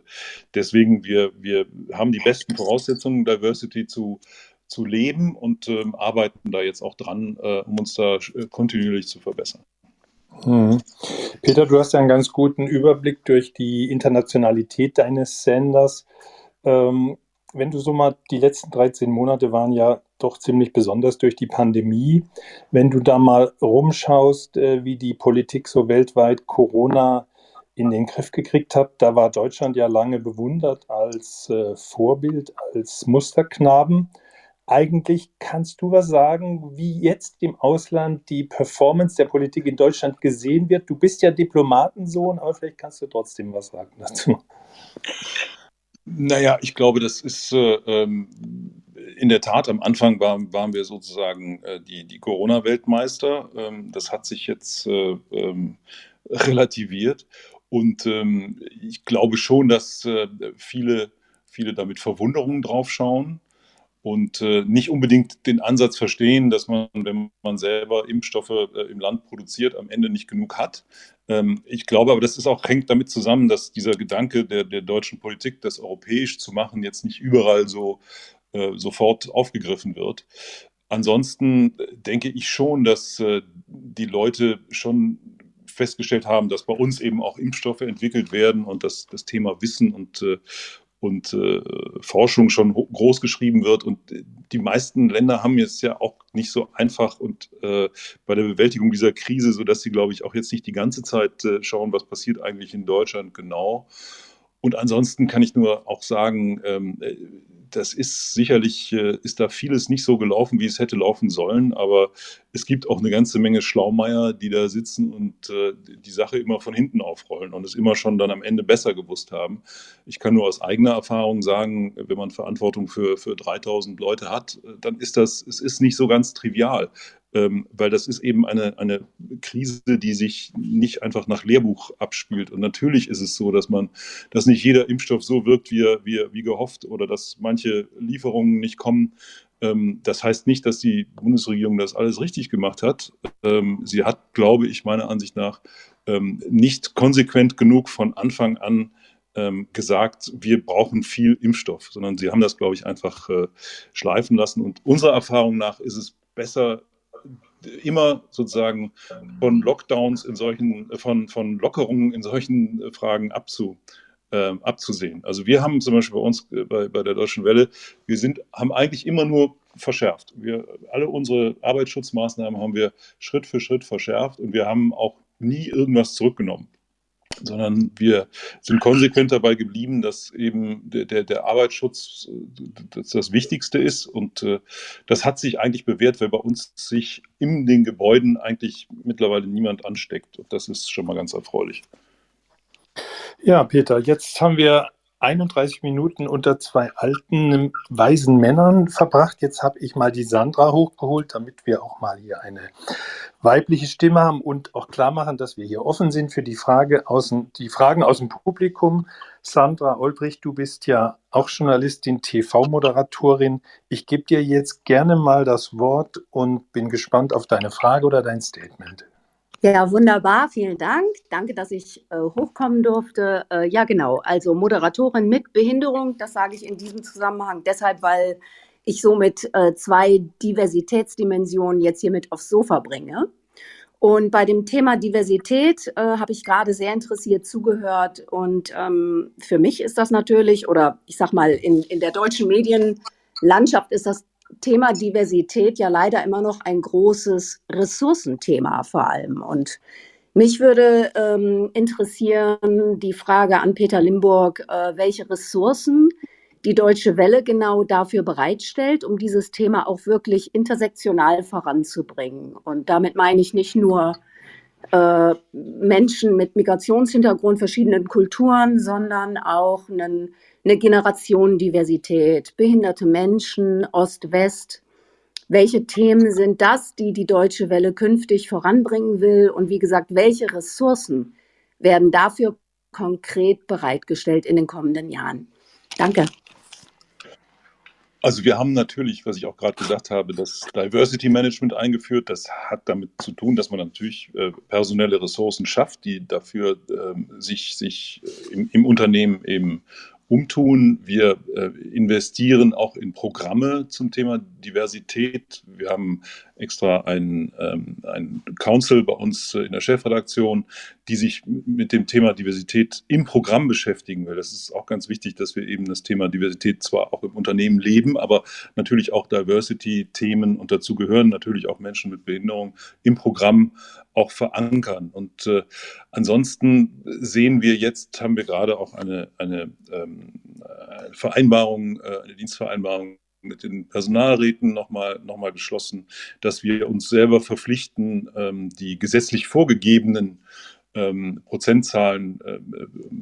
deswegen, wir, wir haben die besten Voraussetzungen, Diversity zu, zu leben und ähm, arbeiten da jetzt auch dran, äh, um uns da kontinuierlich zu verbessern. Hm. Peter, du hast ja einen ganz guten Überblick durch die Internationalität deines Senders. Ähm, wenn du so mal, die letzten 13 Monate waren ja doch ziemlich besonders durch die Pandemie. Wenn du da mal rumschaust, äh, wie die Politik so weltweit Corona in den Griff gekriegt hat, da war Deutschland ja lange bewundert als äh, Vorbild, als Musterknaben. eigentlich kannst du was sagen, wie jetzt im Ausland die Performance der Politik in Deutschland gesehen wird. Du bist ja Diplomatensohn, aber vielleicht kannst du trotzdem was sagen dazu. Naja, ich glaube, das ist äh, ähm, in der Tat, am Anfang war, waren wir sozusagen äh, die, die Corona-Weltmeister. Ähm, das hat sich jetzt äh, ähm, relativiert. Und ähm, ich glaube schon, dass äh, viele, viele damit Verwunderung drauf schauen und äh, nicht unbedingt den Ansatz verstehen, dass man, wenn man selber Impfstoffe äh, im Land produziert, am Ende nicht genug hat. Ähm, ich glaube aber, das ist auch, hängt damit zusammen, dass dieser Gedanke der, der deutschen Politik, das europäisch zu machen, jetzt nicht überall so äh, sofort aufgegriffen wird. Ansonsten äh, denke ich schon, dass äh, die Leute schon festgestellt haben, dass bei uns eben auch Impfstoffe entwickelt werden und dass das Thema Wissen und, äh, und äh, Forschung schon groß geschrieben wird. Und die meisten Länder haben jetzt ja auch nicht so einfach und äh, bei der Bewältigung dieser Krise, sodass sie, glaube ich, auch jetzt nicht die ganze Zeit äh, schauen, was passiert eigentlich in Deutschland genau. Und ansonsten kann ich nur auch sagen, ähm, äh, das ist sicherlich, äh, ist da vieles nicht so gelaufen, wie es hätte laufen sollen, aber es gibt auch eine ganze Menge Schlaumeier, die da sitzen und äh, die Sache immer von hinten aufrollen und es immer schon dann am Ende besser gewusst haben. Ich kann nur aus eigener Erfahrung sagen, wenn man Verantwortung für, für 3000 Leute hat, dann ist das, es ist nicht so ganz trivial ähm, weil das ist eben eine, eine Krise, die sich nicht einfach nach Lehrbuch abspielt. Und natürlich ist es so, dass man, dass nicht jeder Impfstoff so wirkt, wie, wie, wie gehofft oder dass manche Lieferungen nicht kommen. Ähm, das heißt nicht, dass die Bundesregierung das alles richtig gemacht hat. Ähm, sie hat, glaube ich, meiner Ansicht nach ähm, nicht konsequent genug von Anfang an gesagt, wir brauchen viel Impfstoff, sondern sie haben das, glaube ich, einfach äh, schleifen lassen. Und unserer Erfahrung nach ist es besser, immer sozusagen von Lockdowns in solchen, von, von Lockerungen in solchen äh, Fragen abzu, äh, abzusehen. Also wir haben zum Beispiel bei uns äh, bei, bei der Deutschen Welle, wir sind, haben eigentlich immer nur verschärft. Wir, alle unsere Arbeitsschutzmaßnahmen haben wir Schritt für Schritt verschärft und wir haben auch nie irgendwas zurückgenommen sondern wir sind konsequent dabei geblieben, dass eben der, der, der Arbeitsschutz das, das, Wichtigste ist. Und äh, das hat sich eigentlich bewährt, weil bei uns sich in den Gebäuden eigentlich mittlerweile niemand ansteckt. Und das ist schon mal ganz erfreulich. Ja, Peter, jetzt haben wir 31 Minuten unter zwei alten, weisen Männern verbracht. Jetzt habe ich mal die Sandra hochgeholt, damit wir auch mal hier eine weibliche Stimme haben und auch klar machen, dass wir hier offen sind für die, Frage aus, die Fragen aus dem Publikum. Sandra Olbricht, du bist ja auch Journalistin, TV-Moderatorin. Ich gebe dir jetzt gerne mal das Wort und bin gespannt auf deine Frage oder dein Statement. Ja, wunderbar, vielen Dank. Danke, dass ich äh, hochkommen durfte. Äh, ja, genau, also Moderatorin mit Behinderung, das sage ich in diesem Zusammenhang deshalb, weil ich somit äh, zwei Diversitätsdimensionen jetzt hier mit aufs Sofa bringe. Und bei dem Thema Diversität äh, habe ich gerade sehr interessiert zugehört. Und ähm, für mich ist das natürlich, oder ich sage mal, in, in der deutschen Medienlandschaft ist das Thema Diversität ja leider immer noch ein großes Ressourcenthema vor allem. Und mich würde ähm, interessieren die Frage an Peter Limburg, äh, welche Ressourcen die Deutsche Welle genau dafür bereitstellt, um dieses Thema auch wirklich intersektional voranzubringen. Und damit meine ich nicht nur äh, Menschen mit Migrationshintergrund, verschiedenen Kulturen, sondern auch einen eine Generationendiversität, behinderte Menschen, Ost-West. Welche Themen sind das, die die Deutsche Welle künftig voranbringen will? Und wie gesagt, welche Ressourcen werden dafür konkret bereitgestellt in den kommenden Jahren? Danke. Also wir haben natürlich, was ich auch gerade gesagt habe, das Diversity Management eingeführt. Das hat damit zu tun, dass man natürlich äh, personelle Ressourcen schafft, die dafür ähm, sich, sich äh, im, im, Unternehmen eben umtun. Wir äh, investieren auch in Programme zum Thema Diversität. Wir haben extra einen, ähm, einen Council bei uns äh, in der Chefredaktion, die sich mit dem Thema Diversität im Programm beschäftigen will. Das ist auch ganz wichtig, dass wir eben das Thema Diversität zwar auch im Unternehmen leben, aber natürlich auch Diversity-Themen und dazu gehören natürlich auch Menschen mit Behinderung im Programm auch verankern. Und äh, ansonsten sehen wir jetzt, haben wir gerade auch eine, eine, ähm, eine Vereinbarung, äh, eine Dienstvereinbarung mit den Personalräten nochmal noch mal beschlossen, dass wir uns selber verpflichten, ähm, die gesetzlich vorgegebenen ähm, Prozentzahlen äh,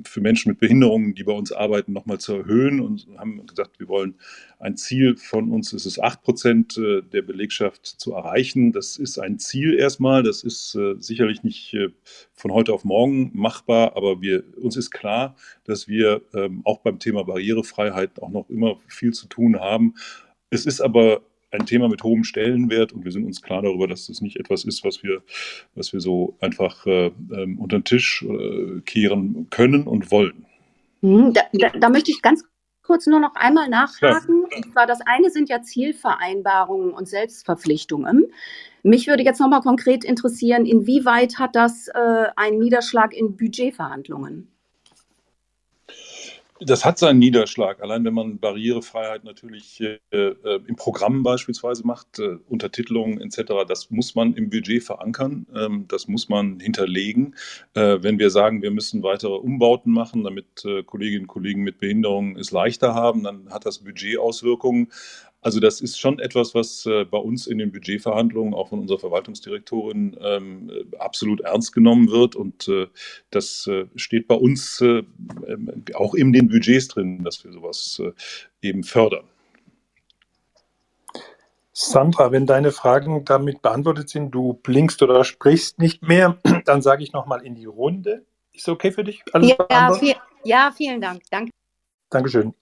für Menschen mit Behinderungen, die bei uns arbeiten, nochmal zu erhöhen und haben gesagt, wir wollen ein Ziel von uns, ist es acht Prozent äh, der Belegschaft zu erreichen. Das ist ein Ziel erstmal, das ist äh, sicherlich nicht äh, von heute auf morgen machbar, aber wir, uns ist klar, dass wir ähm, auch beim Thema Barrierefreiheit auch noch immer viel zu tun haben. Es ist aber ein Thema mit hohem Stellenwert und wir sind uns klar darüber, dass das nicht etwas ist, was wir, was wir so einfach äh, ähm, unter den Tisch äh, kehren können und wollen. Hm, da, da, da, möchte ich ganz kurz nur noch einmal nachhaken. Ja. Und zwar das eine sind ja Zielvereinbarungen und Selbstverpflichtungen. Mich würde jetzt nochmal konkret interessieren, inwieweit hat das äh, einen Niederschlag in Budgetverhandlungen? Das hat seinen Niederschlag. Allein wenn man Barrierefreiheit natürlich äh, äh, im Programm beispielsweise macht, äh, Untertitelung etc., das muss man im Budget verankern, ähm, das muss man hinterlegen. Äh, wenn wir sagen, wir müssen weitere Umbauten machen, damit äh, Kolleginnen und Kollegen mit Behinderungen es leichter haben, dann hat das Budget Auswirkungen. Also das ist schon etwas, was äh, bei uns in den Budgetverhandlungen auch von unserer Verwaltungsdirektorin ähm, absolut ernst genommen wird und äh, das äh, steht bei uns äh, ähm, auch in den Budgets drin, dass wir sowas äh, eben fördern. Sandra, wenn deine Fragen damit beantwortet sind, du blinkst oder sprichst nicht mehr, dann sage ich nochmal in die Runde. Ist okay für dich? Alles ja, viel, ja, vielen Dank. Danke. Dankeschön.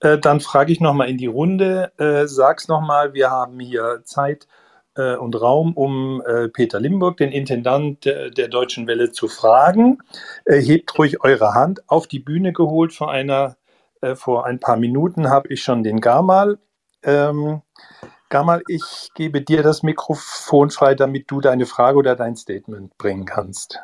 Äh, dann frage ich nochmal in die Runde. Äh, sag's nochmal, wir haben hier Zeit äh, und Raum, um äh, Peter Limburg, den Intendant der, der Deutschen Welle, zu fragen. Äh, hebt ruhig eure Hand. Auf die Bühne geholt vor einer, äh, vor ein paar Minuten habe ich schon den Gamal. Ähm, Gamal, ich gebe dir das Mikrofon frei, damit du deine Frage oder dein Statement bringen kannst.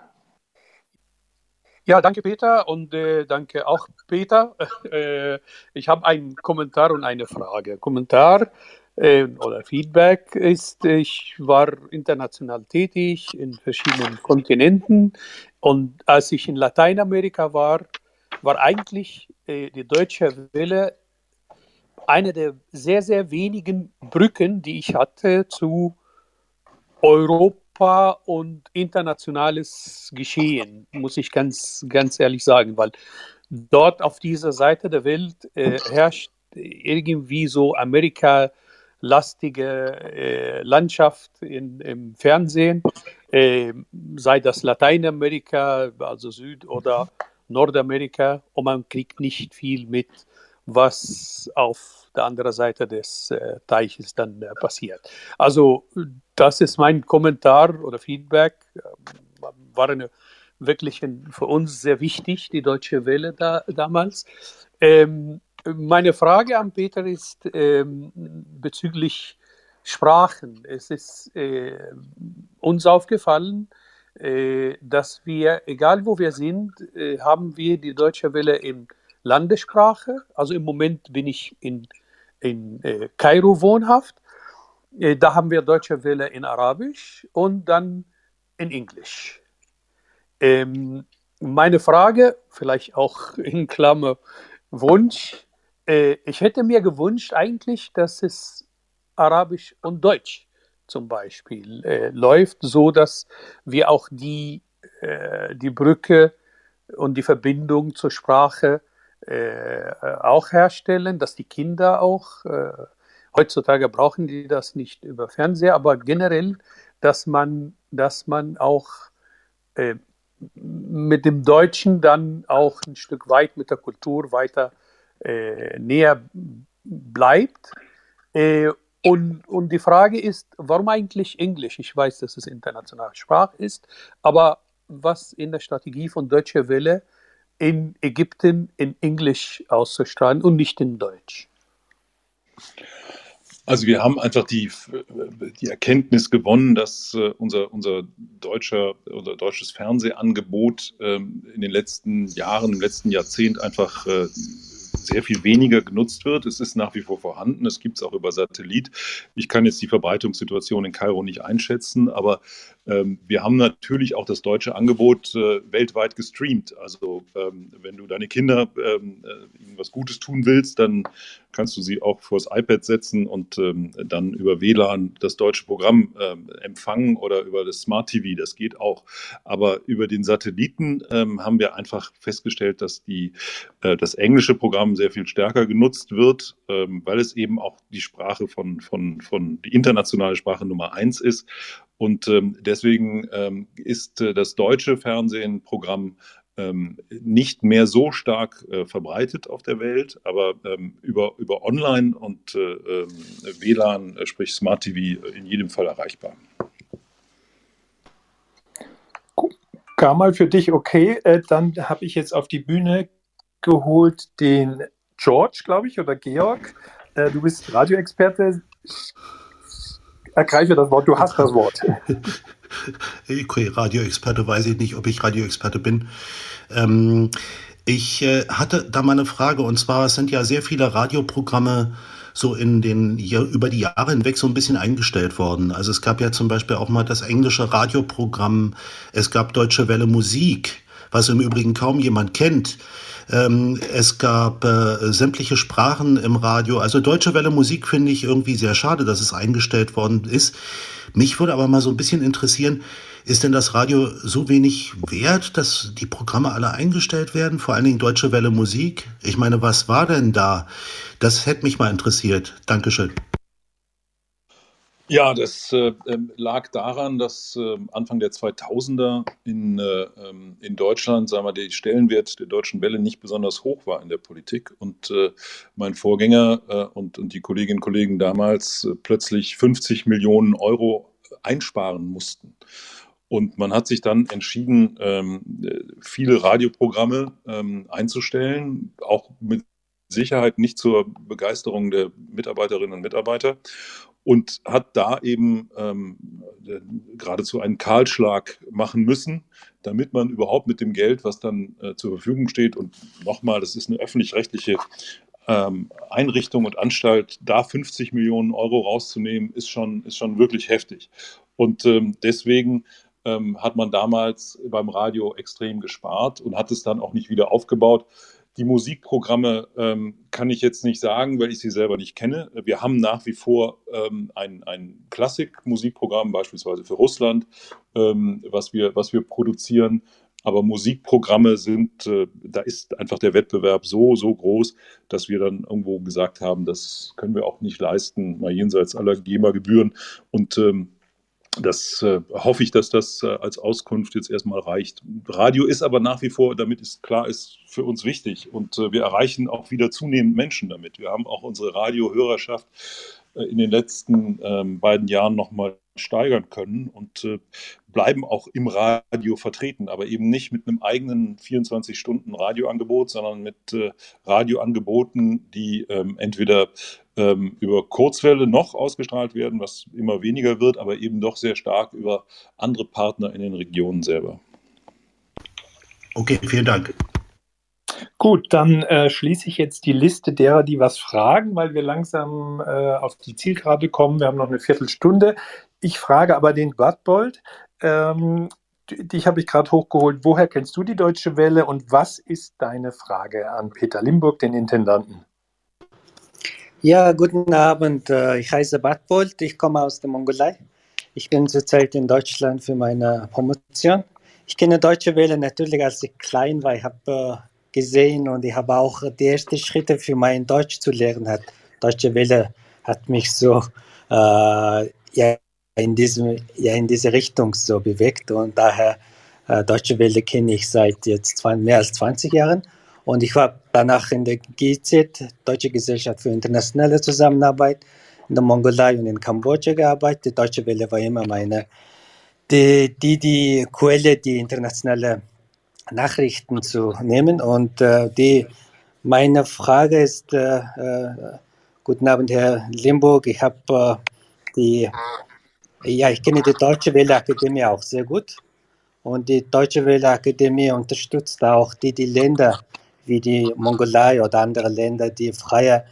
Ja, danke Peter und äh, danke auch Peter. Äh, ich habe einen Kommentar und eine Frage. Kommentar äh, oder Feedback ist, ich war international tätig in verschiedenen Kontinenten und als ich in Lateinamerika war, war eigentlich äh, die deutsche Welle eine der sehr, sehr wenigen Brücken, die ich hatte zu Europa Europa und internationales Geschehen, muss ich ganz, ganz ehrlich sagen, weil dort auf dieser Seite der Welt äh, herrscht irgendwie so Amerika-lastige äh, Landschaft in, im Fernsehen, äh, sei das Lateinamerika, also Süd- oder Nordamerika, und man kriegt nicht viel mit, was auf der anderen Seite des äh, Teiches dann äh, passiert. Also das ist mein Kommentar oder Feedback. War eine, wirklich für uns sehr wichtig, die Deutsche Welle da, damals. Ähm, meine Frage an Peter ist ähm, bezüglich Sprachen. Es ist äh, uns aufgefallen, äh, dass wir, egal wo wir sind, äh, haben wir die Deutsche Welle in Landessprache. Also im Moment bin ich in in äh, Kairo wohnhaft. Äh, da haben wir Deutsche Welle in Arabisch und dann in Englisch. Ähm, meine Frage, vielleicht auch in Klammer Wunsch, äh, ich hätte mir gewünscht eigentlich, dass es Arabisch und Deutsch zum Beispiel äh, läuft, so dass wir auch die, äh, die Brücke und die Verbindung zur Sprache äh, auch herstellen, dass die Kinder auch, äh, heutzutage brauchen die das nicht über Fernseher, aber generell, dass man, dass man auch äh, mit dem Deutschen dann auch ein Stück weit mit der Kultur weiter äh, näher bleibt. Äh, und, und die Frage ist, warum eigentlich Englisch? Ich weiß, dass es internationale Sprache ist, aber was in der Strategie von Deutsche Welle in Ägypten in Englisch auszustrahlen und nicht in Deutsch? Also wir haben einfach die, die Erkenntnis gewonnen, dass äh, unser, unser, deutscher, unser deutsches Fernsehangebot ähm, in den letzten Jahren, im letzten Jahrzehnt einfach äh, sehr viel weniger genutzt wird. Es ist nach wie vor vorhanden. Es gibt es auch über Satellit. Ich kann jetzt die Verbreitungssituation in Kairo nicht einschätzen, aber ähm, wir haben natürlich auch das deutsche Angebot äh, weltweit gestreamt. Also ähm, wenn du deine Kinder ähm, äh, was Gutes tun willst, dann kannst du sie auch vors iPad setzen und ähm, dann über WLAN das deutsche Programm ähm, empfangen oder über das Smart TV. Das geht auch. Aber über den Satelliten ähm, haben wir einfach festgestellt, dass die, äh, das englische Programm sehr viel stärker genutzt wird, weil es eben auch die Sprache von, von, von die internationale Sprache Nummer eins ist und ähm, deswegen ähm, ist äh, das deutsche Fernsehenprogramm ähm, nicht mehr so stark äh, verbreitet auf der Welt, aber ähm, über, über Online und äh, ähm, WLAN, äh, sprich Smart TV, in jedem Fall erreichbar. Gar mal für dich okay. Äh, dann habe ich jetzt auf die Bühne geholt den George, glaube ich, oder Georg. Äh, du bist Radioexperte ergreife das Wort, du hast das Wort. Okay, Radioexperte weiß ich nicht, ob ich Radioexperte bin. Ähm, ich äh, hatte da mal eine Frage und zwar es sind ja sehr viele Radioprogramme so in den über die Jahre hinweg so ein bisschen eingestellt worden. Also es gab ja zum Beispiel auch mal das englische Radioprogramm, es gab Deutsche Welle Musik, was im Übrigen kaum jemand kennt. Ähm, es gab äh, sämtliche Sprachen im Radio. Also Deutsche Welle Musik finde ich irgendwie sehr schade, dass es eingestellt worden ist. Mich würde aber mal so ein bisschen interessieren, ist denn das Radio so wenig wert, dass die Programme alle eingestellt werden? Vor allen Dingen Deutsche Welle Musik. Ich meine, was war denn da? Das hätte mich mal interessiert. Dankeschön. Ja, das äh, ähm, lag daran, dass äh, Anfang der 2000er in, äh, ähm, in Deutschland, sagen wir, der Stellenwert der deutschen Welle nicht besonders hoch war in der Politik. Und äh, mein Vorgänger äh, und, und die Kolleginnen und Kollegen damals äh, plötzlich 50 Millionen Euro einsparen mussten. Und man hat sich dann entschieden, ähm, viele Radioprogramme einzustellen, auch mit Sicherheit nicht zur Begeisterung der Mitarbeiterinnen und Mitarbeiter und hat da eben ähm, geradezu einen Kahlschlag machen müssen, damit man überhaupt mit dem Geld, was dann äh, zur Verfügung steht, und nochmal, das ist eine öffentlich-rechtliche ähm, Einrichtung und Anstalt, da 50 Millionen Euro rauszunehmen, ist schon, ist schon wirklich heftig. Und ähm, deswegen ähm, hat man damals beim Radio extrem gespart und hat es dann auch nicht wieder aufgebaut. Die Musikprogramme ähm, kann ich jetzt nicht sagen, weil ich sie selber nicht kenne. Wir haben nach wie vor ähm, ein, ein Klassik-Musikprogramm, beispielsweise für Russland, ähm, was, wir, was wir produzieren. Aber Musikprogramme sind, äh, da ist einfach der Wettbewerb so, so groß, dass wir dann irgendwo gesagt haben, das können wir auch nicht leisten, mal jenseits aller GEMA-Gebühren. Und ähm, das äh, hoffe ich, dass das äh, als Auskunft jetzt erstmal reicht. Radio ist aber nach wie vor, damit ist klar, ist für uns wichtig und äh, wir erreichen auch wieder zunehmend Menschen damit. Wir haben auch unsere Radiohörerschaft äh, in den letzten ähm, beiden Jahren nochmal steigern können und äh, bleiben auch im Radio vertreten, aber eben nicht mit einem eigenen 24-Stunden-Radioangebot, sondern mit äh, Radioangeboten, die ähm, entweder ähm, über Kurzwelle noch ausgestrahlt werden, was immer weniger wird, aber eben doch sehr stark über andere Partner in den Regionen selber. Okay, vielen Dank. Gut, dann äh, schließe ich jetzt die Liste derer, die was fragen, weil wir langsam äh, auf die Zielgerade kommen. Wir haben noch eine Viertelstunde. Ich frage aber den Badbold. Ähm, dich habe ich gerade hochgeholt. Woher kennst du die Deutsche Welle und was ist deine Frage an Peter Limburg, den Intendanten? Ja, guten Abend. Äh, ich heiße Badbold, ich komme aus der Mongolei. Ich bin zurzeit in Deutschland für meine Promotion. Ich kenne Deutsche Welle natürlich, als ich klein war. Ich habe äh, gesehen und ich habe auch die ersten Schritte für mein Deutsch zu lernen. Hat. Deutsche Welle hat mich so äh, ja, in, diesem, ja, in diese Richtung so bewegt und daher äh, Deutsche Welle kenne ich seit jetzt mehr als 20 Jahren. Und ich war danach in der GZ, Deutsche Gesellschaft für internationale Zusammenarbeit, in der Mongolei und in Kambodscha gearbeitet. Die Deutsche Welle war immer meine, die, die, die Quelle, die internationale Nachrichten zu nehmen. Und äh, die, meine Frage ist, äh, äh, guten Abend, Herr Limburg, ich habe äh, die, ja, ich kenne die Deutsche Welle Akademie auch sehr gut. Und die Deutsche Welle Akademie unterstützt auch die, die Länder wie die Mongolei oder andere Länder, die freie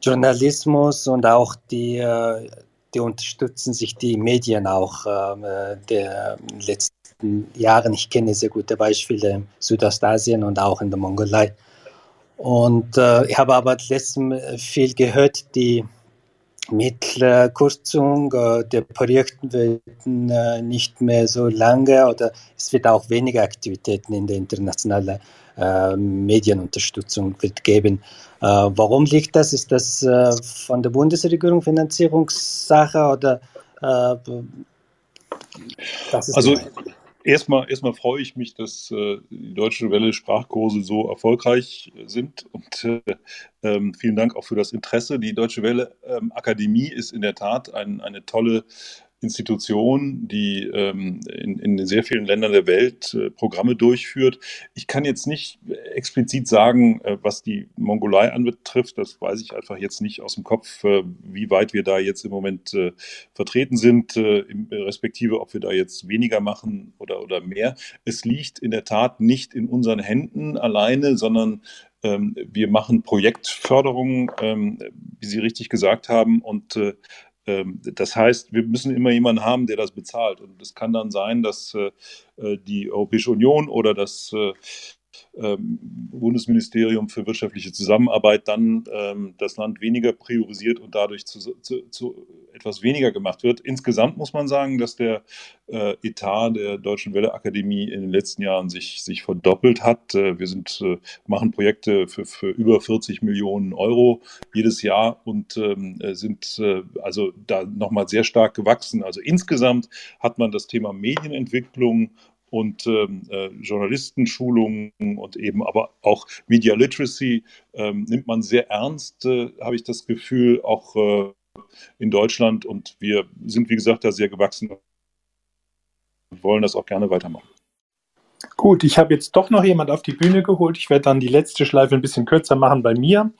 Journalismus und auch die, äh, die unterstützen sich die Medien auch ähm, äh, der letzten Jahren. Ich kenne sehr gute Beispiele in Südostasien und auch in der Mongolei. Und äh, ich habe aber letztens viel gehört, die mit der Kürzung äh, der Projekte werden äh, nicht mehr so lange oder es wird auch weniger Aktivitäten in der internationalen äh, Medienunterstützung wird geben. Äh, warum liegt das? Ist das äh, von der Bundesregierung Finanzierungssache oder äh, also erstmal, erstmal freue ich mich, dass äh, die Deutsche Welle Sprachkurse so erfolgreich sind und äh, ähm, vielen Dank auch für das Interesse. Die Deutsche Welle ähm, Akademie ist in der Tat ein, eine tolle Institution, die ähm, in, in, sehr vielen Ländern der Welt äh, Programme durchführt. Ich kann jetzt nicht explizit sagen, äh, was die Mongolei anbetrifft. Das weiß ich einfach jetzt nicht aus dem Kopf, äh, wie weit wir da jetzt im Moment äh, vertreten sind, äh, im, respektive ob wir da jetzt weniger machen oder, oder mehr. Es liegt in der Tat nicht in unseren Händen alleine, sondern ähm, wir machen Projektförderung, ähm, wie Sie richtig gesagt haben, und äh, das heißt, wir müssen immer jemanden haben, der das bezahlt. Und es kann dann sein, dass äh, äh, die Europäische Union oder das äh, ähm, Bundesministerium für wirtschaftliche Zusammenarbeit dann ähm, das Land weniger priorisiert und dadurch zu, zu, zu, etwas weniger gemacht wird. Insgesamt muss man sagen, dass der äh, Etat der Deutschen Welle Akademie in den letzten Jahren sich, sich verdoppelt hat. Äh, wir sind, äh, machen Projekte für, für über 40 Millionen Euro jedes Jahr und ähm, sind äh, also da nochmal sehr stark gewachsen. Also insgesamt hat man das Thema Medienentwicklung und ähm, äh, Journalistenschulungen und eben aber auch Media Literacy ähm, nimmt man sehr ernst, äh, habe ich das Gefühl, auch äh, in Deutschland. Und wir sind, wie gesagt, da sehr gewachsen und wollen das auch gerne weitermachen. Gut, ich habe jetzt doch noch jemand auf die Bühne geholt. Ich werde dann die letzte Schleife ein bisschen kürzer machen bei mir.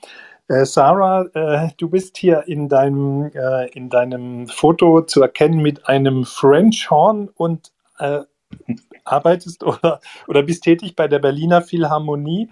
Äh, Sarah, äh, du bist hier in deinem, äh, in deinem Foto zu erkennen mit einem French Horn und äh, arbeitest oder, oder bist tätig bei der Berliner Philharmonie.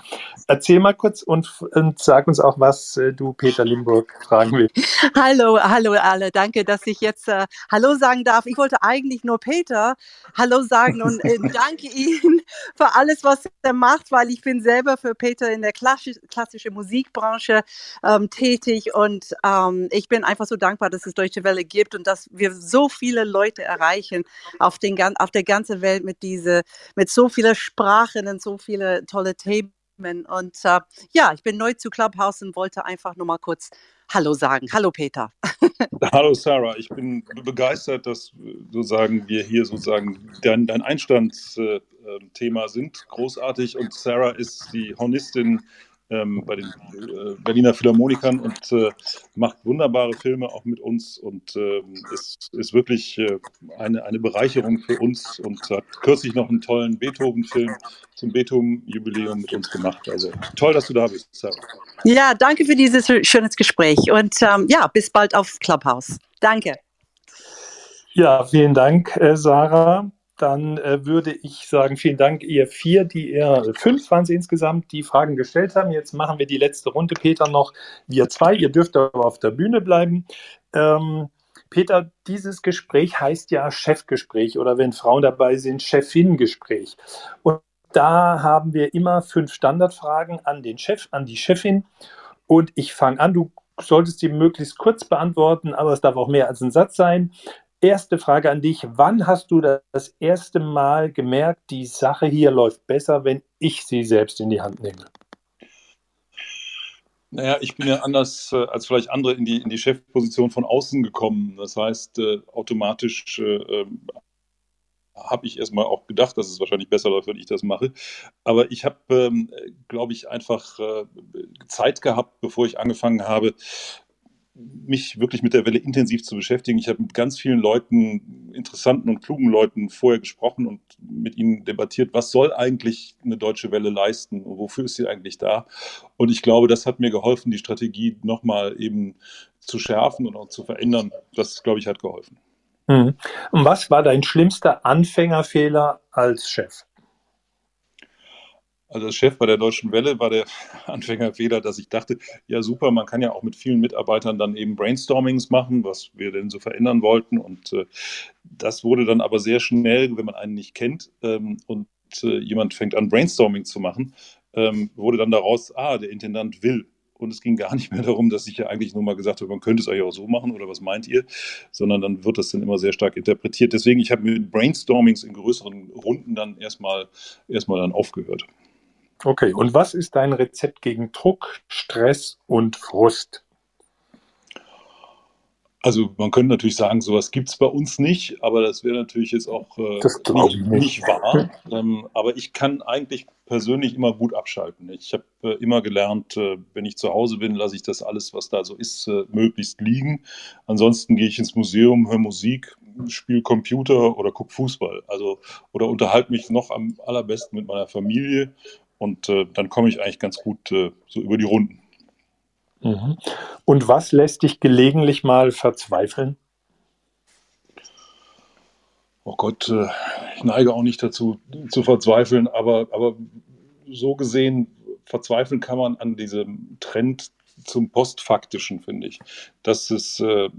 Erzähl mal kurz und, und sag uns auch, was äh, du Peter Limburg fragen willst. Hallo, hallo alle. Danke, dass ich jetzt äh, Hallo sagen darf. Ich wollte eigentlich nur Peter Hallo sagen und äh, danke ihm für alles, was er macht, weil ich bin selber für Peter in der klassisch, klassischen Musikbranche ähm, tätig und ähm, ich bin einfach so dankbar, dass es Deutsche Welle gibt und dass wir so viele Leute erreichen auf, den, auf der ganzen Welt mit diesem diese, mit so vielen Sprachen und so viele tolle Themen. Und äh, ja, ich bin neu zu Clubhouse und wollte einfach nur mal kurz Hallo sagen. Hallo Peter. Hallo Sarah, ich bin begeistert, dass sozusagen wir hier sozusagen dein, dein Einstandsthema sind. Großartig und Sarah ist die Hornistin ähm, bei den äh, Berliner Philharmonikern und äh, macht wunderbare Filme auch mit uns und äh, ist, ist wirklich äh, eine, eine Bereicherung für uns und hat kürzlich noch einen tollen Beethoven-Film zum Beethoven-Jubiläum mit uns gemacht. Also toll, dass du da bist, Sarah. Ja, danke für dieses schönes Gespräch und ähm, ja, bis bald auf Clubhouse. Danke. Ja, vielen Dank, äh, Sarah dann äh, würde ich sagen, vielen Dank, ihr vier, die ihr, fünf waren sie insgesamt, die Fragen gestellt haben. Jetzt machen wir die letzte Runde, Peter, noch. Wir zwei, ihr dürft aber auf der Bühne bleiben. Ähm, Peter, dieses Gespräch heißt ja Chefgespräch oder wenn Frauen dabei sind, Chefin-Gespräch. Und da haben wir immer fünf Standardfragen an den Chef, an die Chefin. Und ich fange an, du solltest die möglichst kurz beantworten, aber es darf auch mehr als ein Satz sein erste Frage an dich. Wann hast du das erste Mal gemerkt, die Sache hier läuft besser, wenn ich sie selbst in die Hand nehme? Naja, ich bin ja anders äh, als vielleicht andere in die, in die Chefposition von außen gekommen. Das heißt, äh, automatisch äh, ähm, habe ich erstmal auch gedacht, dass es wahrscheinlich besser läuft, wenn ich das mache. Aber ich habe, ähm, glaube ich, einfach äh, Zeit gehabt, bevor ich angefangen habe, mich wirklich mit der Welle intensiv zu beschäftigen. Ich habe mit ganz vielen Leuten, interessanten und klugen Leuten vorher gesprochen und mit ihnen debattiert, was soll eigentlich eine deutsche Welle leisten und wofür ist sie eigentlich da. Und ich glaube, das hat mir geholfen, die Strategie nochmal eben zu schärfen und auch zu verändern. Das, glaube ich, hat geholfen. Mhm. Und was war dein schlimmster Anfängerfehler als Chef? Also als Chef bei der Deutschen Welle war der Anfängerfehler, dass ich dachte, ja super, man kann ja auch mit vielen Mitarbeitern dann eben Brainstormings machen, was wir denn so verändern wollten. Und äh, das wurde dann aber sehr schnell, wenn man einen nicht kennt ähm, und äh, jemand fängt an, Brainstorming zu machen, ähm, wurde dann daraus, ah, der Intendant will. Und es ging gar nicht mehr darum, dass ich ja eigentlich nur mal gesagt habe, man könnte es eigentlich auch so machen oder was meint ihr, sondern dann wird das dann immer sehr stark interpretiert. Deswegen, ich habe mit Brainstormings in größeren Runden dann erstmal erstmal dann aufgehört. Okay, und was ist dein Rezept gegen Druck, Stress und Frust? Also man könnte natürlich sagen, sowas gibt es bei uns nicht, aber das wäre natürlich jetzt auch äh, nicht, nicht. nicht, wahr. ähm, aber ich kann eigentlich persönlich immer gut abschalten. Ich habe äh, immer gelernt, äh, wenn ich zu Hause bin, lasse ich das alles, was da so ist, äh, möglichst liegen. Ansonsten gehe ich ins Museum, höre Musik, spiele Computer oder gucke Fußball. Also oder unterhalte mich noch am allerbesten mit meiner Familie und äh, dann komme ich eigentlich ganz gut äh, so über die Runden. Mhm. Und was lässt dich gelegentlich mal verzweifeln? Oh Gott, äh, ich neige auch nicht dazu zu verzweifeln, aber, aber so gesehen verzweifeln kann man an diesem Trend zum Postfaktischen, finde ich. Dass es äh,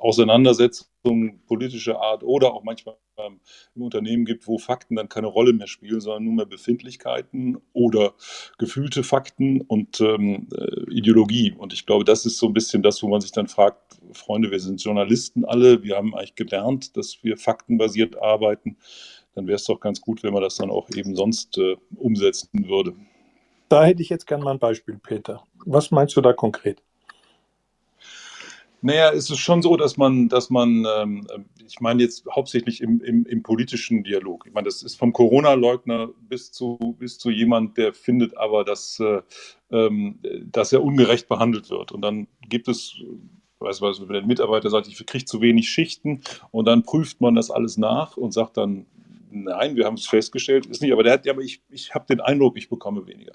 Auseinandersetzungen politischer Art oder auch manchmal ähm, im Unternehmen gibt, wo Fakten dann keine Rolle mehr spielen, sondern nur mehr Befindlichkeiten oder gefühlte Fakten und ähm, äh, Ideologie. Und ich glaube, das ist so ein bisschen das, wo man sich dann fragt, Freunde, wir sind Journalisten alle, wir haben eigentlich gelernt, dass wir faktenbasiert arbeiten. Dann wäre es doch ganz gut, wenn man das dann auch eben sonst äh, umsetzen würde. Da hätte ich jetzt gerne mal ein Beispiel, Peter. Was meinst du da konkret? Naja, es ist schon so, dass man, dass man, ähm, ich meine jetzt hauptsächlich im, im, im, politischen Dialog. Ich meine, das ist vom Corona-Leugner bis zu, bis zu jemand, der findet aber, dass, äh, ähm, dass er ungerecht behandelt wird. Und dann gibt es, weiß was, wenn der Mitarbeiter sagt, ich kriege zu wenig Schichten und dann prüft man das alles nach und sagt dann, Nein, wir haben es festgestellt, ist nicht, aber der hat, ja, aber ich, ich habe den Eindruck, ich bekomme weniger.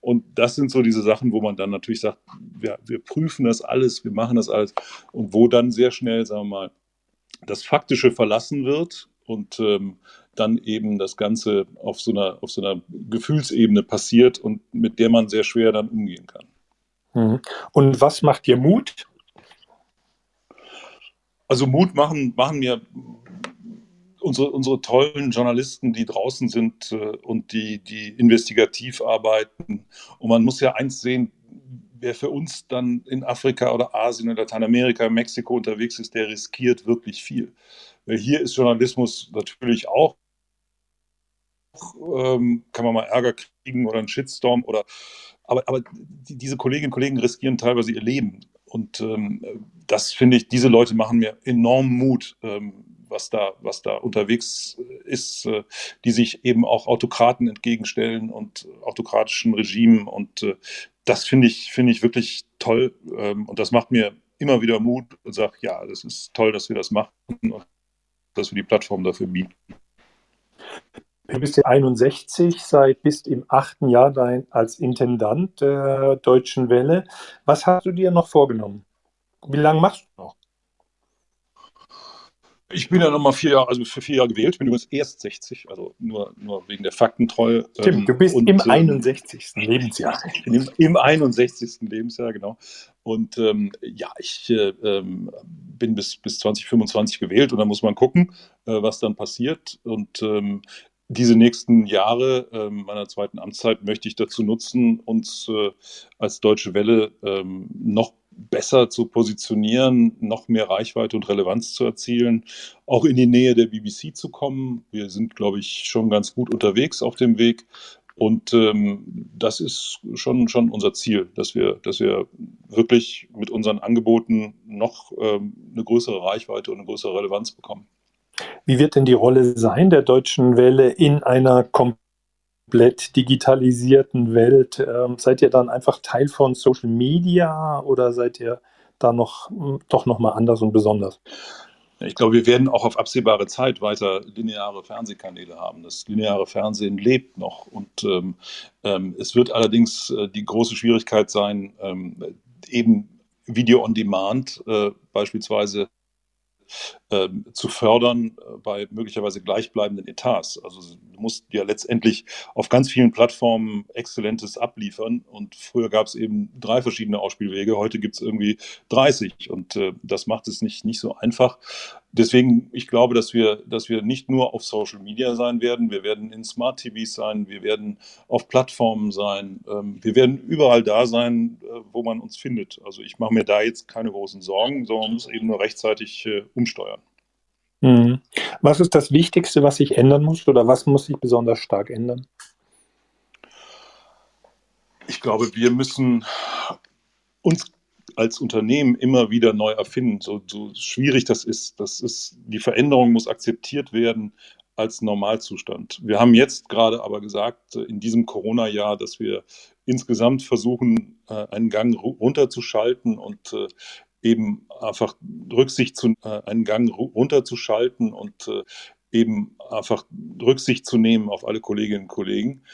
Und das sind so diese Sachen, wo man dann natürlich sagt, wir, wir prüfen das alles, wir machen das alles und wo dann sehr schnell, sagen wir mal, das Faktische verlassen wird und ähm, dann eben das Ganze auf so, einer, auf so einer Gefühlsebene passiert und mit der man sehr schwer dann umgehen kann. Mhm. Und was macht dir Mut? Also Mut machen, machen mir unsere, unsere tollen Journalisten, die draußen sind äh, und die, die investigativ arbeiten. Und man muss ja eins sehen, wer für uns dann in Afrika oder Asien oder Lateinamerika, Mexiko unterwegs ist, der riskiert wirklich viel. Weil hier ist Journalismus natürlich auch, ähm, kann man mal Ärger kriegen oder einen Shitstorm oder, aber, aber die, diese Kolleginnen und Kollegen riskieren teilweise ihr Leben. Und ähm, das finde ich, diese Leute machen mir enorm Mut, ähm, was da, was da unterwegs ist, äh, die sich eben auch Autokraten entgegenstellen und autokratischen Regimen. Und äh, das finde ich, finde ich wirklich toll. Ähm, und das macht mir immer wieder Mut und sage, ja, das ist toll, dass wir das machen und dass wir die Plattform dafür bieten. Du bist ja 61, seit bist im achten Jahr dein, als Intendant der Deutschen Welle. Was hast du dir noch vorgenommen? Wie lange machst du noch? Ich bin ja nochmal vier Jahre, also für vier Jahre gewählt. Ich bin übrigens erst 60, also nur, nur wegen der Faktentreue. Stimmt, ähm, du bist und, im 61. Ähm, Lebensjahr. Im, Im 61. Lebensjahr, genau. Und ähm, ja, ich äh, ähm, bin bis, bis 2025 gewählt und dann muss man gucken, äh, was dann passiert. Und ähm, diese nächsten Jahre äh, meiner zweiten Amtszeit möchte ich dazu nutzen, uns äh, als Deutsche Welle ähm, noch besser zu positionieren, noch mehr Reichweite und Relevanz zu erzielen, auch in die Nähe der BBC zu kommen. Wir sind, glaube ich, schon ganz gut unterwegs auf dem Weg. Und ähm, das ist schon, schon unser Ziel, dass wir, dass wir wirklich mit unseren Angeboten noch ähm, eine größere Reichweite und eine größere Relevanz bekommen. Wie wird denn die Rolle sein der Deutschen Welle in einer komplett komplett digitalisierten Welt, ähm, seid ihr dann einfach Teil von Social Media oder seid ihr da noch hm, doch noch mal anders und besonders? Ich glaube, wir werden auch auf absehbare Zeit weiter lineare Fernsehkanäle haben. Das lineare Fernsehen lebt noch und ähm, ähm, es wird allerdings äh, die große Schwierigkeit sein, ähm, eben Video on Demand äh, beispielsweise äh, zu fördern äh, bei möglicherweise gleichbleibenden Etats. Also du musst ja letztendlich auf ganz vielen Plattformen Exzellentes abliefern und früher gab es eben drei verschiedene Ausspielwege, heute gibt es irgendwie 30 und äh, das macht es nicht, nicht so einfach. Deswegen, ich glaube, dass wir, dass wir nicht nur auf Social Media sein werden, wir werden in Smart TVs sein, wir werden auf Plattformen sein, ähm, wir werden überall da sein, äh, wo man uns findet. Also ich mache mir da jetzt keine großen Sorgen, sondern man muss eben nur rechtzeitig äh, umsteuern. Mhm. Was ist das Wichtigste, was sich ändern muss oder was muss sich besonders stark ändern? Ich glaube, wir müssen uns als Unternehmen immer wieder neu erfinden, so, so schwierig das ist. Das ist. Die Veränderung muss akzeptiert werden als Normalzustand. Wir haben jetzt gerade aber gesagt, äh, in diesem Corona-Jahr, dass wir insgesamt versuchen, äh, einen Gang runterzuschalten und äh, eben einfach Rücksicht zu, einen Gang runterzuschalten und eben einfach Rücksicht zu nehmen auf alle Kolleginnen und Kollegen.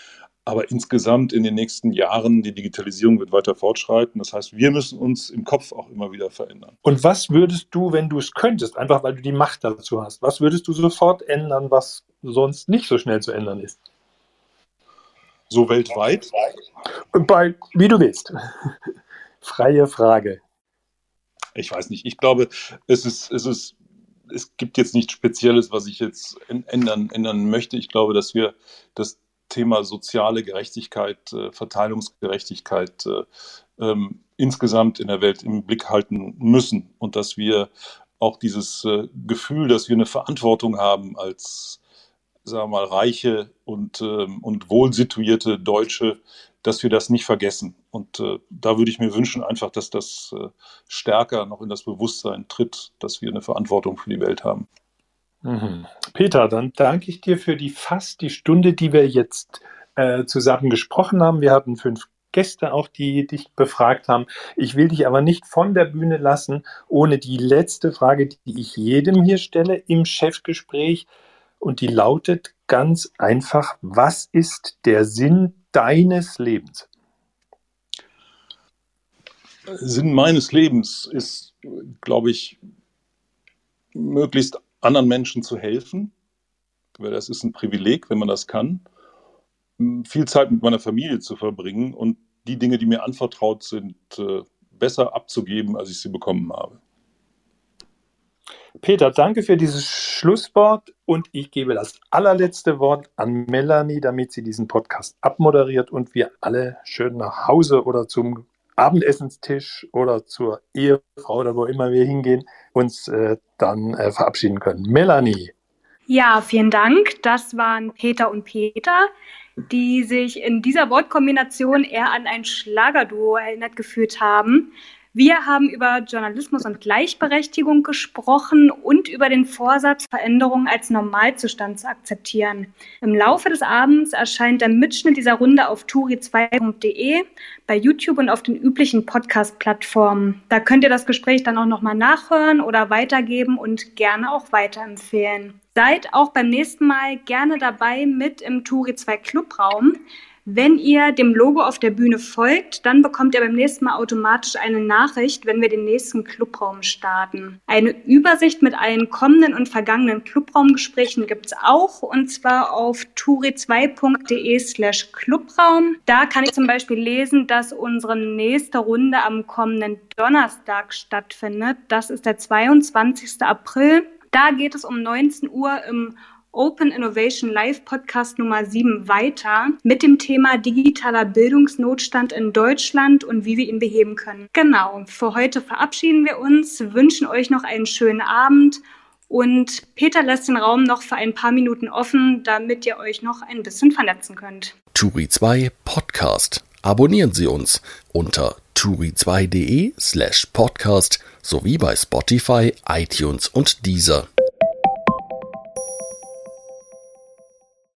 Aber insgesamt in den nächsten Jahren, die Digitalisierung wird weiter fortschreiten. Das heißt, wir müssen uns im Kopf auch immer wieder verändern. Und was würdest du, wenn du es könntest, einfach weil du die Macht dazu hast, was würdest du sofort ändern, was sonst nicht so schnell zu ändern ist? So weltweit? Bei, wie du willst. Freie Frage. Ich weiß nicht. Ich glaube, es ist, es ist, es gibt jetzt nichts Spezielles, was ich jetzt ändern, ändern möchte. Ich glaube, dass wir das Thema soziale Gerechtigkeit, äh, Verteilungsgerechtigkeit äh, ähm, insgesamt in der Welt im Blick halten müssen und dass wir auch dieses äh, Gefühl, dass wir eine Verantwortung haben als, sagen wir mal, reiche und, ähm, und wohlsituierte Deutsche, dass wir das nicht vergessen. Und äh, da würde ich mir wünschen einfach, dass das äh, stärker noch in das Bewusstsein tritt, dass wir eine Verantwortung für die Welt haben. Mhm. Peter, dann danke ich dir für die fast die Stunde, die wir jetzt äh, zusammen gesprochen haben. Wir hatten fünf Gäste auch, die dich befragt haben. Ich will dich aber nicht von der Bühne lassen, ohne die letzte Frage, die ich jedem hier stelle im Chefgespräch. Und die lautet ganz einfach, was ist der Sinn deines Lebens? Sinn meines Lebens ist, glaube ich, möglichst anderen Menschen zu helfen. Das ist ein Privileg, wenn man das kann. Viel Zeit mit meiner Familie zu verbringen und die Dinge, die mir anvertraut sind, äh, besser abzugeben, als ich sie bekommen habe. Peter, danke für dieses Schlusswort und ich gebe das allerletzte Wort an Melanie, damit sie diesen Podcast abmoderiert und wir alle schön nach Hause oder zum Abendessenstisch oder zur Ehefrau oder wo immer wir hingehen, uns äh, dann äh, verabschieden können. Melanie. Ja, vielen Dank. Das waren Peter und Peter, die sich in dieser Wortkombination eher an ein Schlagerduo erinnert gefühlt haben. Wir haben über Journalismus und Gleichberechtigung gesprochen und über den Vorsatz, Veränderungen als Normalzustand zu akzeptieren. Im Laufe des Abends erscheint der Mitschnitt dieser Runde auf turi2.de, bei YouTube und auf den üblichen Podcast-Plattformen. Da könnt ihr das Gespräch dann auch nochmal nachhören oder weitergeben und gerne auch weiterempfehlen. Seid auch beim nächsten Mal gerne dabei mit im Turi 2 Clubraum. Wenn ihr dem Logo auf der Bühne folgt, dann bekommt ihr beim nächsten Mal automatisch eine Nachricht, wenn wir den nächsten Clubraum starten. Eine Übersicht mit allen kommenden und vergangenen Clubraumgesprächen gibt's auch, und zwar auf turi2.de slash Clubraum. Da kann ich zum Beispiel lesen, dass unsere nächste Runde am kommenden Donnerstag stattfindet. Das ist der 22. April. Da geht es um 19 Uhr im Open Innovation Live Podcast Nummer 7 weiter mit dem Thema digitaler Bildungsnotstand in Deutschland und wie wir ihn beheben können. Genau, für heute verabschieden wir uns, wünschen euch noch einen schönen Abend und Peter lässt den Raum noch für ein paar Minuten offen, damit ihr euch noch ein bisschen vernetzen könnt. Turi 2 Podcast. Abonnieren Sie uns unter turi2.de slash podcast sowie bei Spotify, iTunes und Deezer.